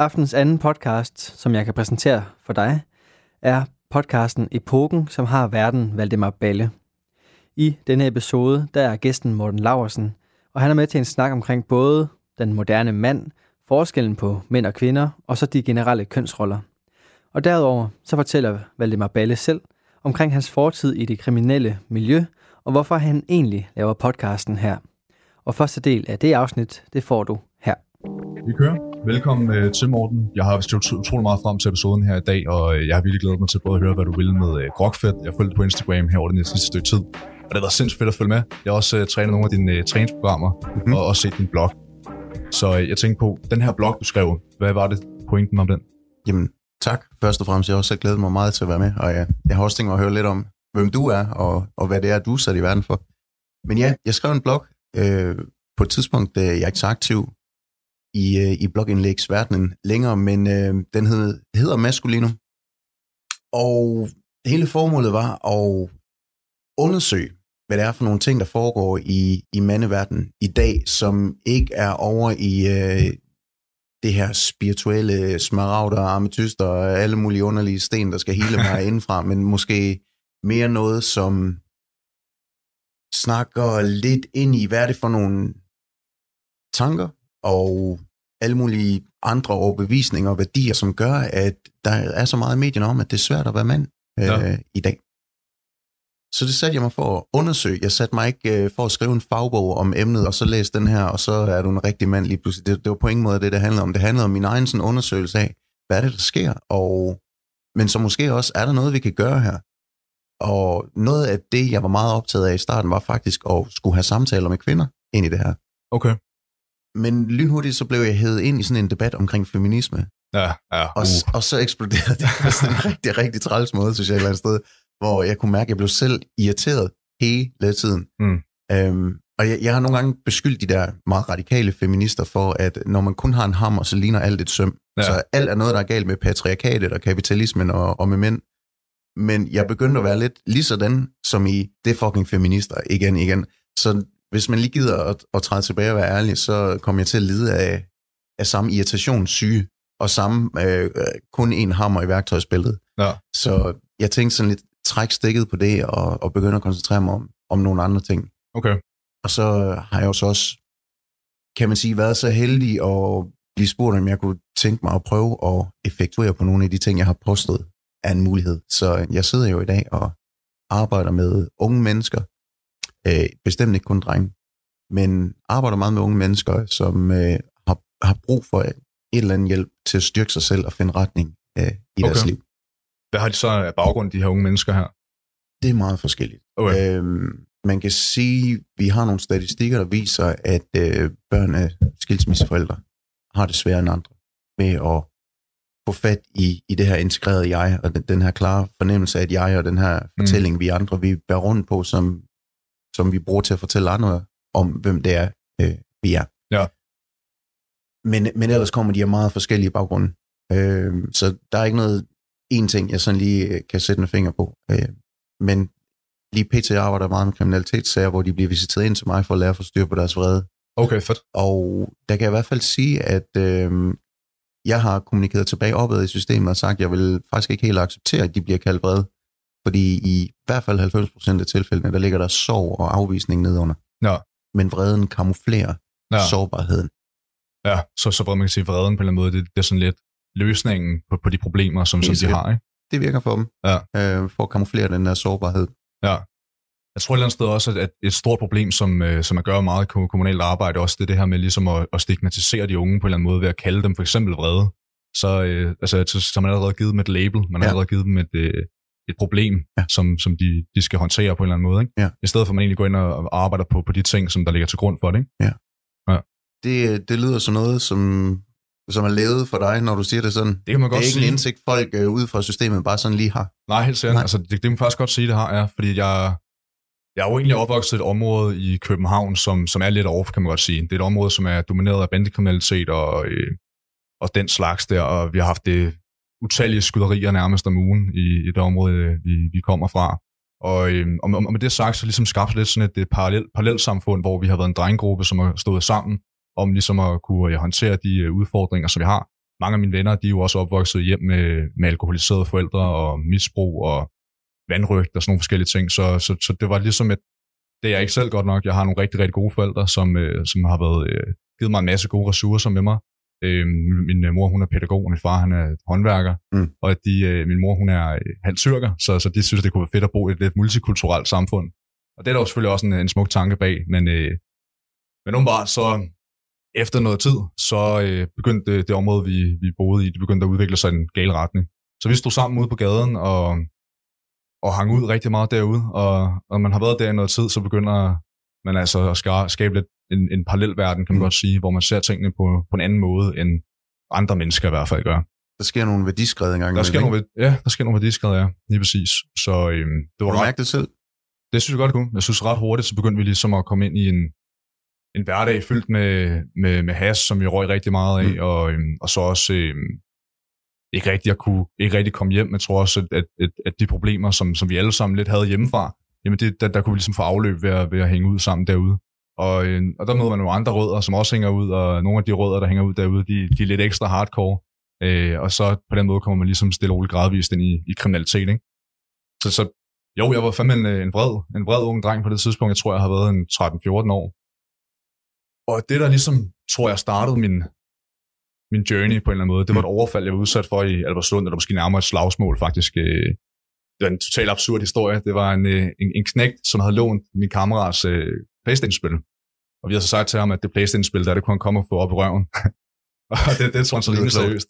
Aftens anden podcast, som jeg kan præsentere for dig, er podcasten Epoken, som har verden Valdemar Balle. I denne episode, der er gæsten Morten Laversen, og han er med til en snak omkring både den moderne mand, forskellen på mænd og kvinder, og så de generelle kønsroller. Og derudover så fortæller Valdemar Balle selv omkring hans fortid i det kriminelle miljø, og hvorfor han egentlig laver podcasten her. Og første del af det afsnit, det får du. Vi kører. Velkommen øh, til Morten. Jeg har set utrolig meget frem til episoden her i dag, og øh, jeg har virkelig glædet mig til både at høre, hvad du vil med øh, Grokfed. Jeg har på Instagram her over den sidste stykke tid, og det har været sindssygt fedt at følge med. Jeg har også uh, trænet nogle af dine uh, træningsprogrammer, mm-hmm. og også set din blog. Så uh, jeg tænkte på, den her blog, du skrev, hvad var det pointen om den? Jamen, tak. Først og fremmest, jeg har også glædet mig meget til at være med, og ja, jeg har også tænkt mig at høre lidt om, hvem du er, og, og hvad det er, du er sat i verden for. Men ja, jeg skrev en blog øh, på et tidspunkt, da jeg ikke så aktiv i, øh, i blogindlægsverdenen længere, men øh, den hed, hedder Maskulino. Og hele formålet var at undersøge, hvad det er for nogle ting, der foregår i, i mandeverdenen i dag, som ikke er over i øh, det her spirituelle smaragder, ametyster og alle mulige underlige sten, der skal hele mig indenfra, men måske mere noget, som snakker lidt ind i, hvad er det for nogle tanker og alle mulige andre overbevisninger og værdier, som gør, at der er så meget i medierne om, at det er svært at være mand øh, ja. i dag. Så det satte jeg mig for at undersøge. Jeg satte mig ikke øh, for at skrive en fagbog om emnet, og så læse den her, og så er du en rigtig mand lige pludselig. Det, det var på ingen måde det, det handlede om. Det handlede om min egen sådan undersøgelse af, hvad er det, der sker, og men så måske også, er der noget, vi kan gøre her? Og noget af det, jeg var meget optaget af i starten, var faktisk at skulle have samtaler med kvinder ind i det her. Okay. Men lynhurtigt så blev jeg hævet ind i sådan en debat omkring feminisme. Ja, ja. Og, Uh. og så eksploderede det på sådan en rigtig, rigtig træls måde, synes jeg et eller andet sted, hvor jeg kunne mærke, at jeg blev selv irriteret hele tiden. Mm. Øhm, og jeg, jeg har nogle gange beskyldt de der meget radikale feminister for, at når man kun har en hammer, så ligner alt et søm. Ja. Så alt er noget, der er galt med patriarkatet og kapitalismen og, og med mænd. Men jeg begyndte at være lidt lige sådan, som i det fucking feminister igen igen. Så hvis man lige gider at, at træde tilbage og være ærlig, så kommer jeg til at lide af, af samme irritationssyge og samme øh, øh, kun en hammer i værktøjsbæltet. Ja. Så jeg tænkte sådan lidt, træk stikket på det og, og begynde at koncentrere mig om, om nogle andre ting. Okay. Og så har jeg jo så også, kan man sige, været så heldig at blive spurgt, om jeg kunne tænke mig at prøve at effektuere på nogle af de ting, jeg har påstået er en mulighed. Så jeg sidder jo i dag og arbejder med unge mennesker, øh, bestemt ikke kun drenge, men arbejder meget med unge mennesker, som øh, har, har brug for et eller andet hjælp til at styrke sig selv og finde retning øh, i okay. deres liv. Hvad har de så af baggrund, de her unge mennesker her? Det er meget forskelligt. Okay. Øhm, man kan sige, at vi har nogle statistikker, der viser, at øh, børn af skilsmisseforældre har det sværere end andre med at få fat i, i det her integrerede jeg, og den, den her klare fornemmelse af et jeg, og den her Mm. fortælling, vi andre vi bærer rundt på, som, som vi bruger til at fortælle andre om, hvem det er, øh, vi er. Ja. Men, men ellers kommer de af meget forskellige baggrunde. Øh, så der er ikke noget en ting, jeg sådan lige øh, kan sætte en finger på. Øh, men lige pt. arbejder meget med kriminalitetssager, hvor de bliver visiteret ind til mig for at lære at få styr på deres vrede. Okay, fedt. Og der kan jeg i hvert fald sige, at øh, jeg har kommunikeret tilbage opad i systemet og sagt, at jeg vil faktisk ikke helt acceptere, at de bliver kaldt vrede. Fordi i hvert fald 90% af tilfældene, der ligger der sorg og afvisning nedunder. Ja. Men vreden kamuflerer ja. sårbarheden. ja. Så, så man kan sige, vreden på en eller anden måde, det, det er sådan lidt løsningen på, på de problemer, som, som de har, ikke? Det virker for dem, Ja. øh, for at kamuflere den der sårbarhed. Ja. Jeg tror et eller andet sted også, at- et stort problem, som, øh, som man gør meget kommunalt arbejde, også det er det her med ligesom at, at stigmatisere de unge på en eller anden måde ved at kalde dem for eksempel vrede. Så, øh, altså, så, så har man allerede givet dem et label, man har Ja. allerede givet dem et, øh, et problem, Ja. som, som de, de skal håndtere på en eller anden måde. Ikke? Ja. I stedet for at man egentlig går ind og arbejder på, på de ting, som der ligger til grund for det. Ikke? Det, det lyder som noget, som, som er lavet for dig, når du siger det sådan. Det kan man Det godt er ikke sige. en indsigt, folk øh, ud fra systemet bare sådan lige har. Nej, helt sikkert. Altså, det, det kan man faktisk godt sige, det har jeg, fordi jeg, jeg er jo egentlig opvokset i et område i København, som, som er lidt off, kan man godt sige. Det er et område, som er domineret af bandekriminalitet og, øh, og den slags der, og vi har haft det utallige skyderier nærmest om ugen i, i det område, øh, vi, vi kommer fra. Og, øhm, og, og med det sagt, så ligesom skabt lidt sådan et, et parallel, parallelt samfund, hvor vi har været en drengegruppe, som har stået sammen om ligesom at kunne ja, håndtere de øh, udfordringer, som vi har. Mange af mine venner, de er jo også opvokset hjem med, med alkoholiserede forældre og misbrug og vandrygt og sådan nogle forskellige ting. Så, så, så det var ligesom et, det er jeg ikke selv godt nok. Jeg har nogle rigtig, rigtig gode forældre, som, øh, som har været, øh, givet mig en masse gode ressourcer med mig. Øh, min øh, mor, hun er pædagog, og min far, han er håndværker. Mm. Og de, øh, min mor, hun er øh, halv tyrker, så, så de synes, det kunne være fedt at bo i et lidt multikulturelt samfund. Og det er der jo selvfølgelig også en, en smuk tanke bag, men, øh, men umiddelbart så efter noget tid, så øh, begyndte det, det område, vi, vi boede i, det begyndte at udvikle sig i en gal retning. Så vi stod sammen ude på gaden og, og hang ud rigtig meget derude, og når man har været der i noget tid, så begynder man altså at ska- skabe lidt en, en parallel verden, kan man Mm. godt sige, hvor man ser tingene på, på en anden måde, end andre mennesker i hvert fald gør. Der sker nogle værdiskred engang. Der sker nogle, ja, der sker nogle værdiskred, ja, lige præcis. Så øhm, det var du ret, mærket det selv? det synes jeg godt, det kunne. Jeg synes ret hurtigt, så begyndte vi ligesom at komme ind i en, en hverdag fyldt med, med, med has, som vi røg rigtig meget af, mm. og, øhm, og så også øhm, ikke rigtig at kunne ikke rigtig komme hjem. Jeg tror også, at, at, at de problemer, som, som vi alle sammen lidt havde hjemmefra, jamen det, der, der kunne vi ligesom få afløb ved at, ved at hænge ud sammen derude. Og, øh, og der møder man nogle andre rødder, som også hænger ud, og nogle af de rødder, der hænger ud derude, de, de er lidt ekstra hardcore. Øh, og så på den måde kommer man ligesom stille og roligt gradvist ind i, i kriminalitet. Ikke? Så, så jo, jeg var fandme en, øh, en, vred, en vred ung dreng på det tidspunkt. Jeg tror, jeg har været en 13-14 år. Og det, der ligesom, tror jeg, startede min, min journey på en eller anden måde, det var et overfald, jeg var udsat for i Albertslund, eller måske nærmere et slagsmål faktisk. Øh, Det var en totalt absurd historie. Det var en, øh, en, en knægt, som havde lånt min kammerats øh, Playstation-spil. Og vi havde så sagt til ham, at det Playstation-spil, der det kunne han komme og få op i røven. og det, det tror han så klogt. seriøst.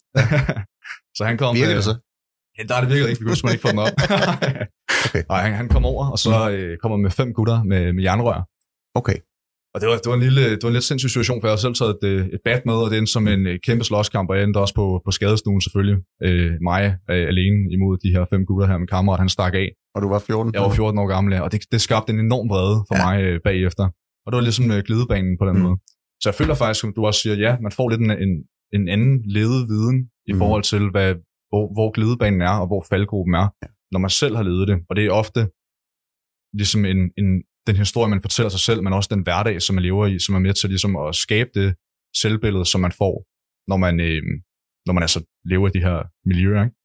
så han kom... Virker øh, det så? Ja, der er det virkelig ikke. Vi kunne ikke få den op. Okay. Nej, han, han kom over, og så øh, kommer med fem gutter med, med jernrør. Okay. Og det var, det var en lille, det var en lidt sindssyg situation, for jeg havde selv taget et, øh, et bat med, og det endte som en øh, kæmpe slåskamp, og jeg endte også på, på skadestuen selvfølgelig. Øh, mig øh, alene imod de her fem gutter her. Min kammerat, han stak af. Og du var 14? Jeg var 14 år gammel, ja, og det, det skabte en enorm vrede for Ja. mig øh, bagefter. Og det var ligesom øh, glidebanen på den Mm. måde. Så jeg føler faktisk, som du også siger, ja, man får lidt en, en, en anden ledet viden i Mm. forhold til, hvad, hvor, hvor glidebanen er, og hvor faldgruppen er, ja. når man selv har ledet det. Og det er ofte ligesom en, en, den historie, man fortæller sig selv, men også den hverdag, som man lever i, som er med til ligesom at skabe det selvbillede, som man får, når man, øh, når man altså lever i de her miljøer. Ikke?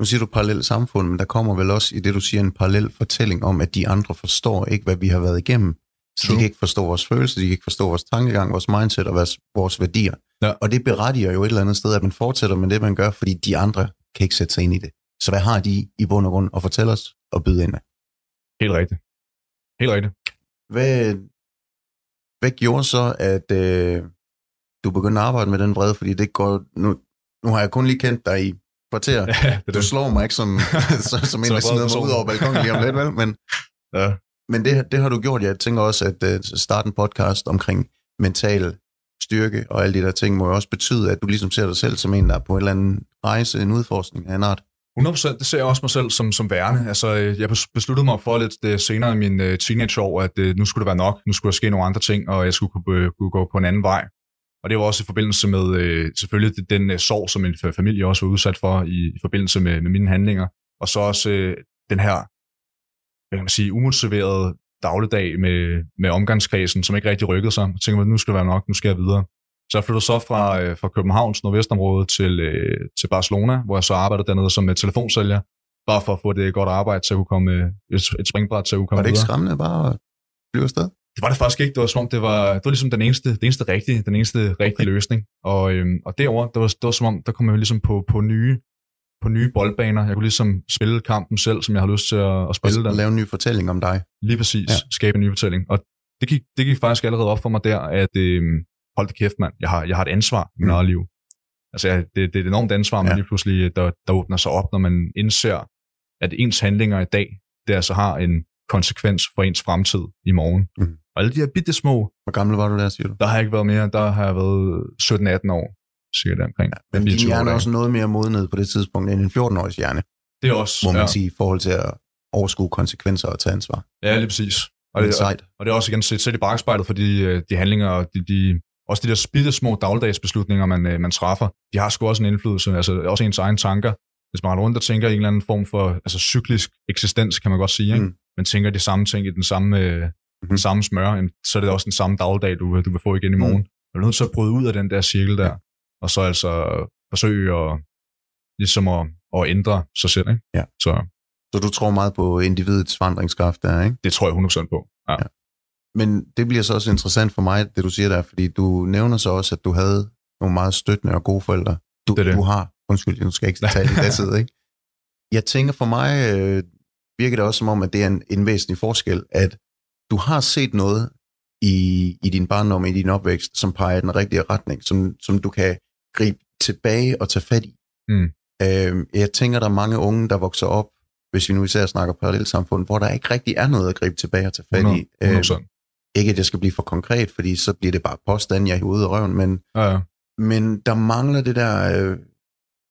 Nu siger du parallelt samfund, men der kommer vel også i det, du siger, en parallel fortælling om, at de andre forstår ikke, hvad vi har været igennem. Så de kan ikke forstå vores følelser, de kan ikke forstå vores tankegang, vores mindset og vores, vores værdier. Ja. Og det berettiger jo et eller andet sted, at man fortsætter med det, man gør, fordi de andre kan ikke sætte sig ind i det. Så hvad har de i bund og grund at fortælle os og byde ind med? Helt rigtigt. Helt rigtigt. Hvad, hvad gjorde så, at øh, du begyndte at arbejde med den brede? Fordi det går... Nu, nu har jeg kun lige kendt dig i kvarter. Ja, det Du slår mig ikke som, som, som en, der smider mig ud over balkongen lige om lidt, vel? Men, Ja. men det, det har du gjort. Jeg tænker også, at uh, starte en podcast omkring mental styrke og alle de der ting, må jo også betyde, at du ligesom ser dig selv som en, der er på en eller anden rejse, en udforskning af en art. 100%, det ser jeg også mig selv som, som værende. Altså, øh, jeg bes- besluttede mig for lidt øh, senere i min øh, teenageår, at øh, nu skulle det være nok, nu skulle der ske nogle andre ting, og jeg skulle kunne, øh, kunne gå på en anden vej. Og det var også i forbindelse med øh, selvfølgelig den øh, sorg, som min fa- familie også var udsat for i, i forbindelse med, med mine handlinger. Og så også øh, den her, hvad kan man sige, umotiverede dagligdag med, med omgangskredsen, som ikke rigtig rykkede sig. Jeg tænkte mig, nu skal det være nok, nu skal jeg videre. Så jeg flyttede så fra, øh, fra Københavns nordvestområde til, øh, til Barcelona, hvor jeg så arbejdede dernede som øh, telefonsælger, bare for at få det godt arbejde til at kunne komme, øh, et, et springbræt til at kunne komme Var det ikke videre. skræmmende bare at flyve afsted? Det var det faktisk ikke. Det var som om, det var, det var ligesom den eneste, det eneste rigtige, den eneste rigtige løsning. Og, øhm, og derover det var, det var som om, der kom jeg ligesom på, på nye på nye boldbaner. Jeg kunne ligesom spille kampen selv, som jeg har lyst til at, at spille Og den. lave en ny fortælling om dig. Lige præcis. Ja. Ja. Skabe en ny fortælling. Og det gik, det gik faktisk allerede op for mig der, at øh, hold da kæft, mand. Jeg har, jeg har et ansvar i mit Mm. eget liv. Altså, jeg, det, det er et enormt ansvar, man Ja. lige pludselig, der, der åbner sig op, når man indser, at ens handlinger i dag, det altså har en konsekvens for ens fremtid i morgen. Mm. Og alle de her bitte små, Hvor gammel var du der, siger du? der har jeg ikke været mere, der har jeg været 17-18 år, cirka der omkring. Men din 24 år hjerne er også noget mere modnet på det tidspunkt end en 14-års hjerne, Det er også, må man ja, sige, i forhold til at overskue konsekvenser og tage ansvar. ja, lige præcis. Og Og det det, er og, sejt. og det er også igen set, set i bagspejlet for de, øh, de handlinger og de, de, også de der bitte små dagligdagsbeslutninger, man, øh, man træffer, de har sgu også en indflydelse, altså også ens egen tanker. Hvis man har rundt og tænker i en eller anden form for altså cyklisk eksistens, kan man godt sige, ikke? Mm. man tænker de samme ting i den samme, øh. Den samme smør, så er det også den samme dagligdag, du, du vil få igen i morgen. Mm. Du er nødt til at bryde ud af den der cirkel der, og så altså forsøge at, ligesom at, at ændre sig selv. Ikke? Ja. Så Så du tror meget på individets vandringskraft der, ikke? det tror jeg 100% på. Ja. Ja. Men det bliver så også interessant for mig, det du siger der, fordi du nævner så også, at du havde nogle meget støttende og gode forældre. Du, Det det. du har, undskyld, nu skal jeg ikke tale i det tid, ikke? Jeg tænker for mig, øh, virker det også som om, at det er en, en væsentlig forskel, at du har set noget i, i din barndom, i din opvækst, som peger i den rigtige retning, som, som du kan gribe tilbage og tage fat i. Mm. Øh, jeg tænker, der er mange unge, der vokser op, hvis vi nu især snakker parallelsamfund, hvor der ikke rigtig er noget at gribe tilbage og tage fat i. 100, Øh, 100%. ikke at det skal blive for konkret, fordi så bliver det bare påstand, jeg hiver ud af røven, men, Ja, ja. men der mangler det der, øh,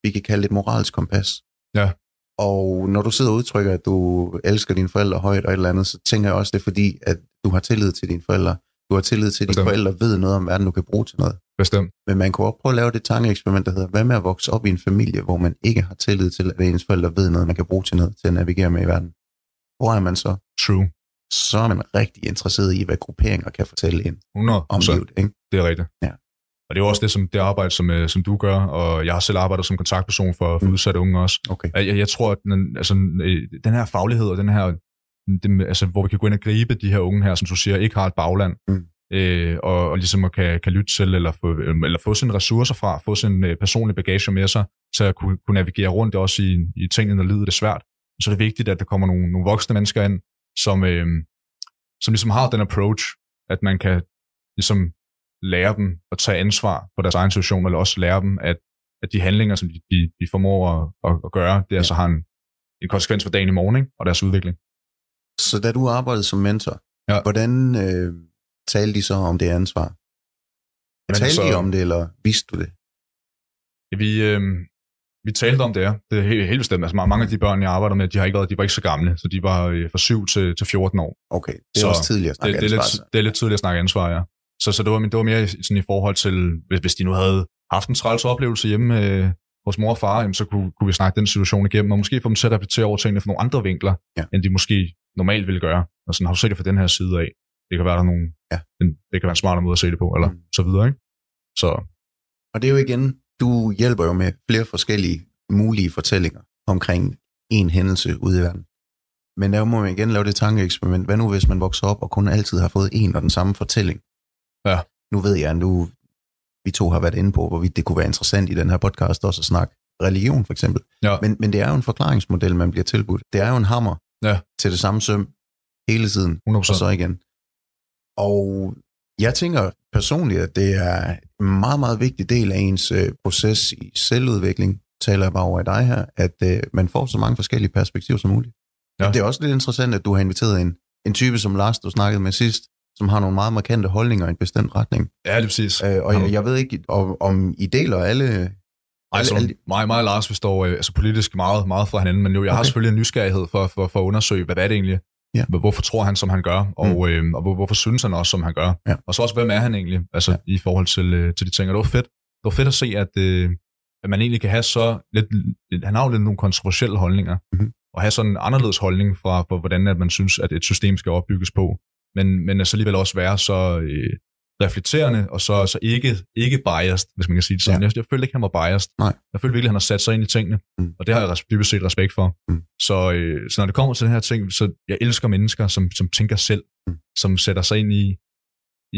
vi kan kalde det et moralsk kompas. Ja. Og når du sidder og udtrykker, at du elsker dine forældre højt og et eller andet, så tænker jeg også, det er fordi, at du har tillid til dine forældre. Du har tillid til, at dine Bestemt. forældre ved noget om verden, du kan bruge til noget. Bestemt. Men man kunne også prøve at lave det tankeeksperiment, der hedder, hvad med at vokse op i en familie, hvor man ikke har tillid til, at ens forældre ved noget, man kan bruge til noget, til at navigere med i verden. Hvor er man så? True. Så er man rigtig interesseret i, hvad grupperinger kan fortælle ind 100 om livet. Ikke? Det er rigtigt. Ja. Og det er jo også det, som, det arbejde, som, øh, som du gør, og jeg har selv arbejdet som kontaktperson for, for Mm. udsatte unge også. Okay. Jeg, jeg, tror, at den, altså, øh, den her faglighed og den her, det, altså, hvor vi kan gå ind og gribe de her unge her, som du siger, ikke har et bagland, Mm. øh, og, og ligesom at kan, kan lytte til, eller få, eller få sine ressourcer fra, få sin øh, personlige bagage med sig, til at kunne, kunne navigere rundt også i, i tingene, når livet er svært. Så er det vigtigt, at der kommer nogle, nogle voksne mennesker ind, som, øh, som ligesom har den approach, at man kan ligesom lære dem at tage ansvar for deres egen situation, eller også lære dem, at, at de handlinger, som de, de, de formår at, at, gøre, det altså har en, en konsekvens for dagen i morgen, ikke? og deres udvikling. Så da du arbejdede som mentor, Ja. hvordan øh, talte de så om det ansvar? Jamen, talte så- de om det, eller vidste du det? Ja, Vi, øh, vi talte om det, ja. Det er helt, helt bestemt. Altså, mange af de børn, jeg arbejder med, de, har ikke været, de var ikke så gamle, så de var øh, fra 7 til, til 14 år. Okay, det er Så også tidligere at Det, snakke det, er ansvar, lidt, det er lidt tidligt at snakke ansvar, ja. Så, så det, var, det var mere sådan i forhold til, hvis, hvis de nu havde haft en træls oplevelse hjemme øh, hos mor og far, jamen, så kunne, kunne vi snakke den situation igennem, og måske få dem til at reflektere over tingene fra nogle andre vinkler, Ja. end de måske normalt ville gøre. Og sådan, har du set det fra den her side af? Det kan være, der er nogle, Ja. en, det kan være en smartere måde at se det på, eller mm. så videre, ikke? Så Og det er jo igen, du hjælper jo med flere forskellige mulige fortællinger omkring en hændelse ude i verden. Men der må man igen lave det tankeeksperiment. Hvad nu, hvis man vokser op og kun altid har fået en og den samme fortælling? Ja. Nu ved jeg, nu vi to har været inde på, hvorvidt det kunne være interessant i den her podcast også at snakke religion for eksempel. Ja. Men, men det er jo en forklaringsmodel, man bliver tilbudt. Det er jo en hammer Ja. til det samme søm hele tiden. 100%. og så igen. Og jeg tænker personligt, at det er en meget, meget vigtig del af ens øh, proces i selvudvikling, taler jeg bare over i dig her, at øh, man får så mange forskellige perspektiver som muligt. Ja. Det er også lidt interessant, at du har inviteret en, en type som Lars, du snakkede med sidst, som har nogle meget markante holdninger i en bestemt retning. ja, det er præcis. Øh, og jeg, jeg ved ikke, om, om I deler alle... Ej, alle, mig, mig og Lars, vi står øh, altså politisk meget, meget fra hinanden, men jo, jeg har Okay. selvfølgelig en nysgerrighed for, for, for at undersøge, hvad er det egentlig? Ja. Hvor- Hvorfor tror han, som han gør? Og, Mm. øh, og hvor, hvorfor synes han også, som han gør? Ja. Og så også, hvem er han egentlig? Altså Ja. i forhold til, øh, til de ting. Og det var fedt. Det var fedt at se, at, øh, at man egentlig kan have så lidt... Han har jo lidt nogle kontroversielle holdninger. Mhm. Og have sådan en anderledes holdning fra, for, hvordan at man synes, at et system skal opbygges på. Men, men så alligevel også være så... Øh, reflekterende, og så, så ikke, ikke biased, hvis man kan sige det sådan. Ja. Jeg, jeg følte ikke, han var biased. Nej. Jeg følte virkelig, at han har sat sig ind i tingene, Mm. og det har jeg dybest set respekt for. Mm. Så, øh, så når det kommer til den her ting, så jeg elsker mennesker, som, som tænker selv, Mm. som sætter sig ind i,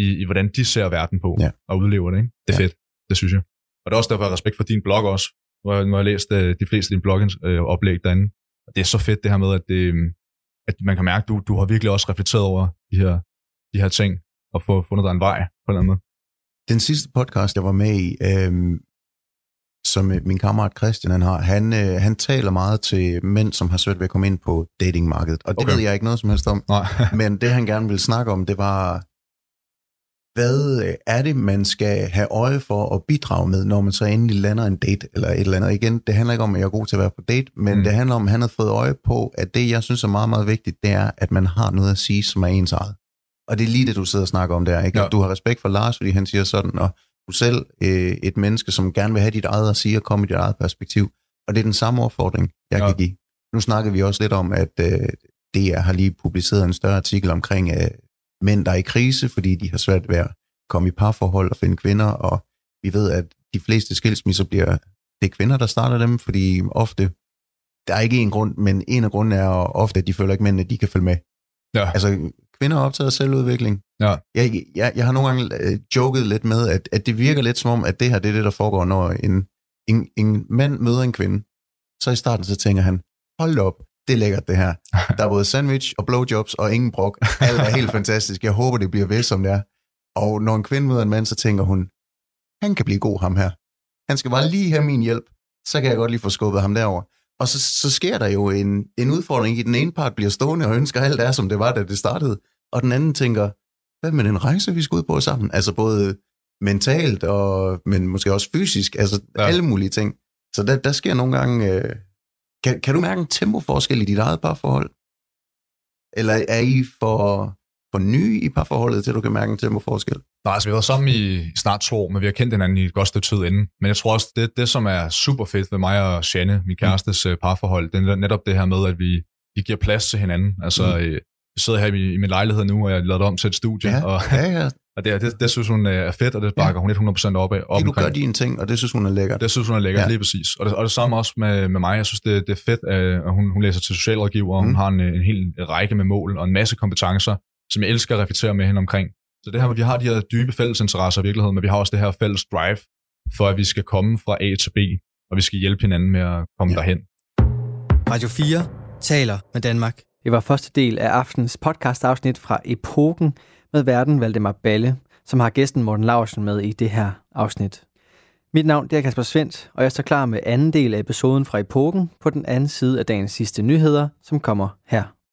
i, i, hvordan de ser verden på, Ja. og udlever det. Ikke? Det er Ja. fedt, det synes jeg. Og det er også derfor, jeg har respekt for din blog også. Har jeg, har jeg læst øh, de fleste af dine blogoplæg øh, oplæg derinde. Og det er så fedt det her med, at, det, at man kan mærke, at du, du har virkelig også reflekteret over de her, de her ting, og få fundet dig en vej på en eller anden måde. Den sidste podcast, jeg var med i, øhm, som øh, min kammerat Christian han har, han, øh, han taler meget til mænd, som har svært ved at komme ind på datingmarkedet. Og det. Okay. ved jeg ikke noget som helst om. Nej. Men det, han gerne ville snakke om, det var, hvad øh, er det, man skal have øje for at bidrage med, når man så endelig lander en date eller et eller andet. Igen, det handler ikke om, at jeg er god til at være på date, men mm. Det handler om, at han har fået øje på, at det, jeg synes er meget, meget vigtigt, det er, at man har noget at sige, som er ens eget. Og det er lige det, du sidder og snakker om der, ikke? Ja. At du har respekt for Lars, fordi han siger sådan, og du selv øh, et menneske, som gerne vil have dit eget at sige og komme i dit eget perspektiv. Og det er den samme opfordring, jeg ja. Ja. kan give. Nu snakker vi også lidt om, at øh, DR har lige publiceret en større artikel omkring øh, mænd, der er i krise, fordi de har svært ved at komme i parforhold og finde kvinder, og vi ved, at de fleste skilsmisser bliver, det er kvinder, der starter dem, fordi ofte, der er ikke en grund, men en af grunden er ofte, at de føler ikke mænd, at de kan følge med. Ja. Altså, kvinder er optaget af selvudvikling. Ja. Jeg, jeg, jeg har nogle gange øh, joket lidt med, at, at det virker lidt som om, at det her det er det, der foregår, når en, en, en mand møder en kvinde. Så i starten, så tænker han, hold op, det er lækkert det her. Der er både sandwich og blowjobs og ingen brok. Alt er helt fantastisk. Jeg håber, det bliver ved, som det er. Og når en kvinde møder en mand, så tænker hun, han kan blive god, ham her. Han skal bare lige have min hjælp. Så kan jeg godt lige få skubbet ham derover. Og så, så sker der jo en, en udfordring i, den ene part bliver stående og ønsker alt er, som det var, da det startede. Og den anden tænker, hvad med den rejse, vi skal ud på sammen? Altså både mentalt, og, men måske også fysisk. Altså ja. Alle mulige ting. Så der, der sker nogle gange... Øh, kan, kan du mærke en tempoforskel i dit eget parforhold? Eller er I for, for nye i parforholdet, til du kan mærke en tempoforskel? Nej, altså vi har været sammen i snart to år, men vi har kendt hinanden i et godt stykke tid inden. Men jeg tror også, det, det som er super fedt ved mig og Janne, min kærestes mm. parforhold, det er netop det her med, at vi, vi giver plads til hinanden. Altså, Mm. mm. øh, vi sidder her i, i min lejlighed nu, og jeg har lavet om til et studie, Ja, og, ja, ja. og det, det, det synes hun øh, er fedt, og det bakker hun 100% op af. Op Du omkring. gør dine ting, og det synes hun er lækkert. Det synes hun er lækkert, Ja. ja. lige præcis. Og det, og det samme også med, med mig. Jeg synes, det, det er fedt, at hun, hun læser til socialrådgiver, og Mm. hun har en, en hel række med mål og en masse kompetencer, som jeg elsker at reflektere med hende omkring. Så det her, med, vi har de her dybe fællesinteresser i virkeligheden, men vi har også det her fælles drive, for at vi skal komme fra A til B, og vi skal hjælpe hinanden med at komme Ja. ja. derhen. Radio 4 taler med Danmark. Det var første del af aftens podcast-afsnit fra Epoken med verden Valdemar Balle, som har gæsten Morten Larsen med i det her afsnit. Mit navn det er Kasper Svendt, og jeg står klar med anden del af episoden fra Epoken på den anden side af dagens sidste nyheder, som kommer her.